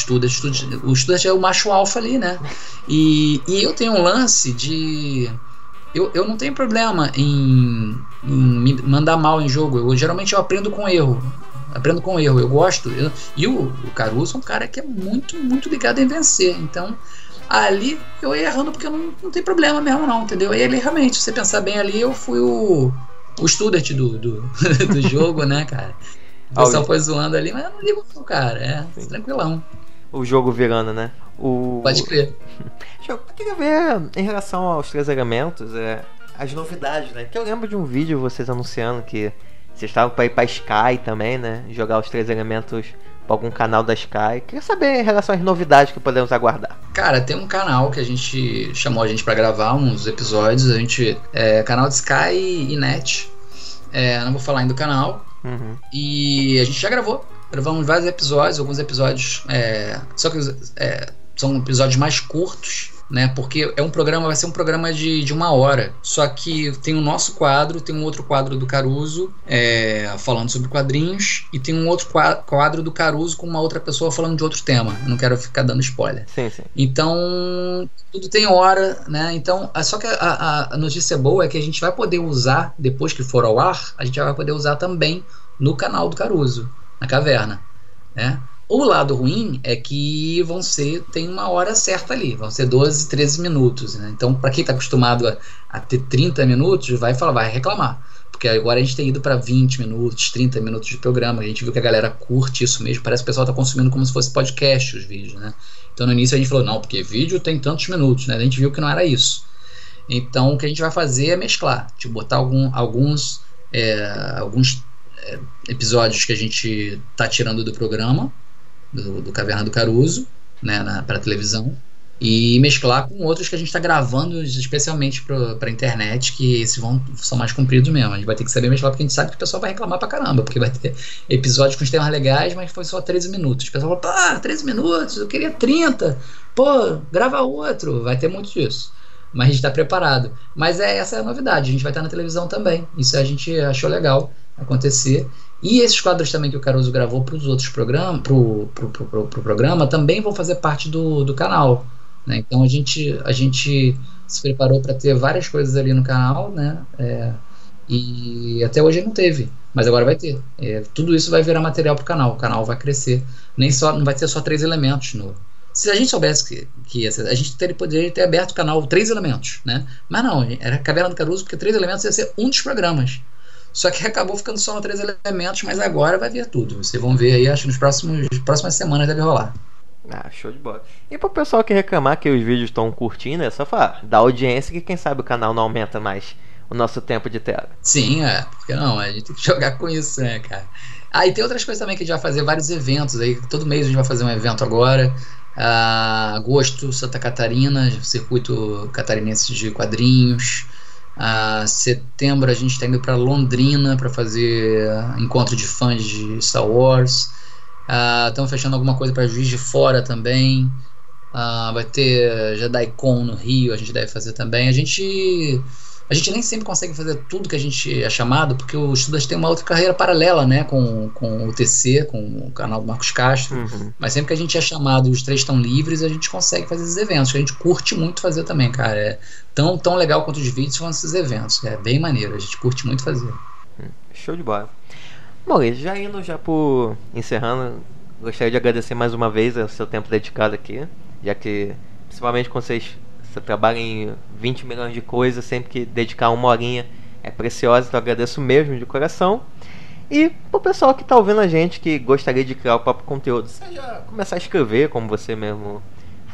O Student é o macho alfa ali, né? E, e eu tenho um lance de. Eu, eu não tenho problema em, em me mandar mal em jogo. Eu geralmente eu aprendo com erro. Aprendo com erro. Eu gosto. Eu, e o, o Caruso é um cara que é muito, muito ligado em vencer. Então ali eu ia errando porque não, não tem problema mesmo, não, entendeu? E ali realmente, se você pensar bem ali, eu fui o, o student do, do, do jogo, né, cara? O pessoal foi zoando ali, mas eu não ligo não, cara. É, Sim. tranquilão. O jogo virando, né? O... Pode crer. Eu queria ver em relação aos três elementos, é, as novidades, né? Que eu lembro de um vídeo vocês anunciando que vocês estavam para ir pra Sky também, né? Jogar os três elementos para algum canal da Sky. Queria saber em relação às novidades que podemos aguardar. Cara, tem um canal que a gente chamou a gente para gravar uns episódios. A gente é canal de Sky e Net. É, não vou falar ainda do canal. Uhum. E a gente já gravou. Gravamos vários episódios, alguns episódios. É, só que é, são episódios mais curtos né? Porque é um programa, vai ser um programa de, de uma hora. Só que tem o nosso quadro, tem um outro quadro do Caruso é, falando sobre quadrinhos, e tem um outro quadro do Caruso com uma outra pessoa falando de outro tema. Eu não quero ficar dando spoiler. Sim, sim. Então, tudo tem hora, né? Então, só que a, a notícia boa é que a gente vai poder usar, depois que for ao ar, a gente vai poder usar também no canal do Caruso, na caverna. Né? O lado ruim é que vão ser, tem uma hora certa ali, vão ser 12, 13 minutos. Né? Então, para quem está acostumado a, a, ter 30 minutos, vai falar, vai reclamar. Porque agora a gente tem ido para 20 minutos, 30 minutos de programa. A gente viu que a galera curte isso mesmo. Parece que o pessoal está consumindo como se fosse podcast os vídeos, né? Então no início a gente falou, não, porque vídeo tem tantos minutos, né? A gente viu que não era isso. Então o que a gente vai fazer é mesclar, tipo, botar algum, alguns, é, alguns é, episódios que a gente tá tirando do programa do, do Caverna do Caruso, né, para televisão, e mesclar com outros que a gente está gravando especialmente para internet, que esses vão, são mais compridos mesmo. A gente vai ter que saber mesclar porque a gente sabe que o pessoal vai reclamar pra caramba, porque vai ter episódios com temas legais, mas foi só 13 minutos. O pessoal fala, pô, 13 minutos, eu queria 30, pô, grava outro, vai ter muito disso. Mas a gente está preparado. Mas é essa é a novidade, a gente vai estar na televisão também. Isso a gente achou legal acontecer. E esses quadros também que o Caruso gravou para os outros programas, pro, pro, pro, pro, pro programa, também vão fazer parte do, do canal. Né? Então a gente, a gente se preparou para ter várias coisas ali no canal, né? É, e até hoje não teve, mas agora vai ter. É, tudo isso vai virar material para o canal. O canal vai crescer. Nem só, não vai ter só três elementos no. Se a gente soubesse que, que a gente teria, poderia ter aberto o canal três elementos, né? Mas não, era Caverna do Caruso, porque três elementos ia ser um dos programas. Só que acabou ficando só no três elementos, mas agora vai vir tudo. Vocês vão ver aí, acho que nos próximos próximas semanas deve rolar. Ah, show de bola. E pro pessoal que reclamar que os vídeos estão curtindo, é só falar, dá audiência que quem sabe o canal não aumenta mais o nosso tempo de tela. Sim, é, porque não, a gente tem que jogar com isso, né, cara? Ah, e tem outras coisas também que a gente vai fazer, vários eventos aí. Todo mês a gente vai fazer um evento agora. Ah, agosto, Santa Catarina, circuito catarinense de quadrinhos. A setembro a gente está indo para Londrina para fazer encontro de fãs de Star Wars. Estamos fechando alguma coisa para Juiz de Fora também. Uh, vai ter JediCon no Rio, a gente deve fazer também. A gente a gente nem sempre consegue fazer tudo que a gente é chamado, porque o Estudas tem uma outra carreira paralela, né, com, com o TC, com o canal do Marcos Castro. Uhum. Mas sempre que a gente é chamado e os três estão livres, a gente consegue fazer esses eventos, que a gente curte muito fazer também, cara. É tão, tão legal quanto os vídeos são esses eventos. É bem maneiro, a gente curte muito fazer. Show de bola. Bom, já indo já por encerrando, gostaria de agradecer mais uma vez o seu tempo dedicado aqui, já que principalmente com vocês você trabalha em 20 milhões de coisas, sempre que dedicar uma horinha é preciosa, então agradeço mesmo de coração. E pro pessoal que tá ouvindo a gente, que gostaria de criar o próprio conteúdo, seja começar a escrever, como você mesmo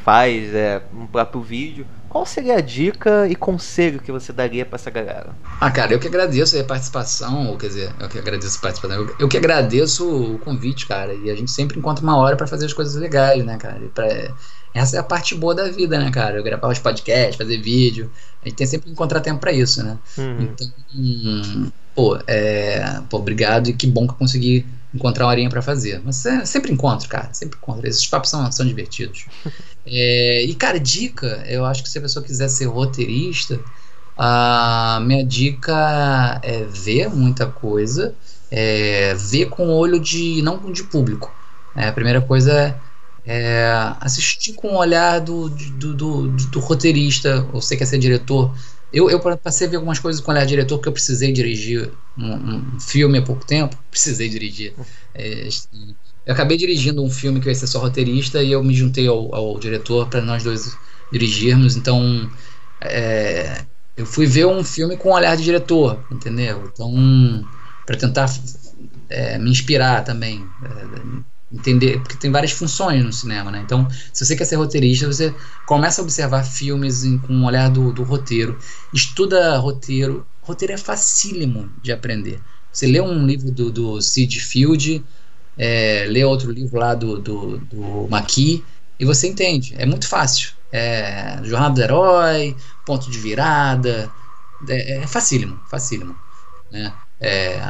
faz, é, um próprio vídeo, qual seria a dica e conselho que você daria para essa galera? Ah, cara, eu que agradeço a participação, ou quer dizer, eu que agradeço a participação, eu, eu que agradeço o convite, cara, e a gente sempre encontra uma hora para fazer as coisas legais, né, cara? E pra, essa é a parte boa da vida, né, cara? Eu gravar os podcasts, fazer vídeo, a gente tem sempre que encontrar tempo para isso, né? Uhum. Então, hum, pô, é, pô, obrigado e que bom que eu consegui encontrar uma horinha para fazer. Mas é, sempre encontro, cara, sempre encontro. Esses papos são, são divertidos. é, e, cara, dica, eu acho que se a pessoa quiser ser roteirista, a minha dica é ver muita coisa, é, ver com olho de, não de público. É, a primeira coisa é, é assistir com o olhar do, do, do, do roteirista, ou você quer ser diretor, eu, eu passei a ver algumas coisas com o olhar diretor, porque eu precisei dirigir um, um filme há pouco tempo. Precisei dirigir. É, eu acabei dirigindo um filme que ia ser só roteirista e eu me juntei ao, ao diretor para nós dois dirigirmos. Então, é, eu fui ver um filme com o olhar de diretor, entendeu? Então, para tentar é, me inspirar também. É, entender, porque tem várias funções no cinema, né? Então, se você quer ser roteirista, você começa a observar filmes em, com um olhar do, do roteiro, estuda roteiro. Roteiro é facílimo de aprender. Você lê um livro do, do Sid Field, é, lê outro livro lá do, do, do Maqui, e você entende. É muito fácil. É, Jornada do Herói, Ponto de Virada, é, é facílimo, facílimo. Né? É,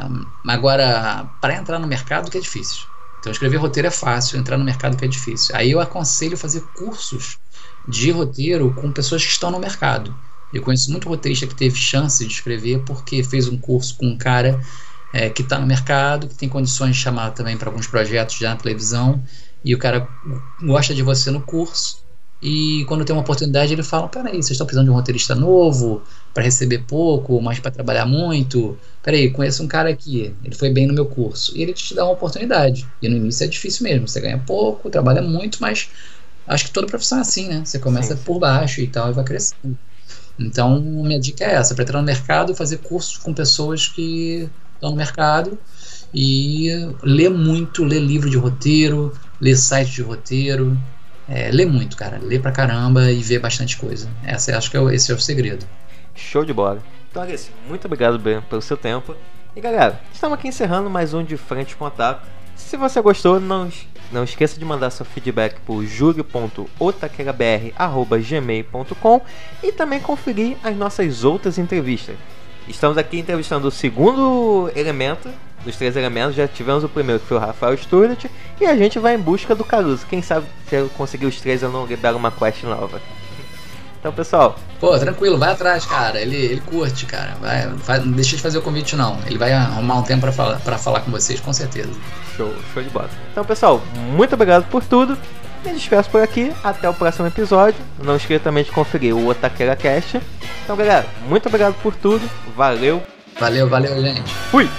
agora, para entrar no mercado que é difícil. Então, escrever roteiro é fácil, entrar no mercado que é difícil. Aí eu aconselho fazer cursos de roteiro com pessoas que estão no mercado. Eu conheço muito roteirista que teve chance de escrever porque fez um curso com um cara é, que está no mercado, que tem condições de chamar também para alguns projetos já na televisão, e o cara gosta de você no curso, e quando tem uma oportunidade ele fala: peraí, vocês estão precisando de um roteirista novo, para receber pouco, mas para trabalhar muito. Peraí, conheço um cara aqui, ele foi bem no meu curso. E ele te dá uma oportunidade. E no início é difícil mesmo, você ganha pouco, trabalha muito, mas acho que toda profissão é assim, né? Você começa sim, por baixo e tal, e vai crescendo. Então, minha dica é essa: para entrar no mercado, fazer cursos com pessoas que estão no mercado e ler muito, ler livro de roteiro, ler site de roteiro, é, lê muito, cara. Lê pra caramba e vê bastante coisa. Essa, acho que é, esse é o segredo. Show de bola. Então, Alice, muito obrigado, Ben, pelo seu tempo. E galera, estamos aqui encerrando mais um De Frente com. Se você gostou, não, não esqueça de mandar seu feedback por julio.otaquerabr.gmail.com e também conferir as nossas outras entrevistas. Estamos aqui entrevistando o segundo elemento dos três elementos. Já tivemos o primeiro, que foi o Rafael Sturlet. E a gente vai em busca do Caruso. Quem sabe se eu conseguir os três eu não libero uma quest nova. Então, pessoal. Pô, tranquilo, vai atrás, cara. Ele, ele curte, cara. Vai, não deixa de fazer o convite, não. Ele vai arrumar um tempo para falar, pra falar com vocês, com certeza. Show, show de bola. Então, pessoal, muito obrigado por tudo. Me despeço por aqui. Até o próximo episódio. Não esqueça também de conferir o Otaqueira Cast. Então, galera, muito obrigado por tudo. Valeu. Valeu, valeu, gente. Fui!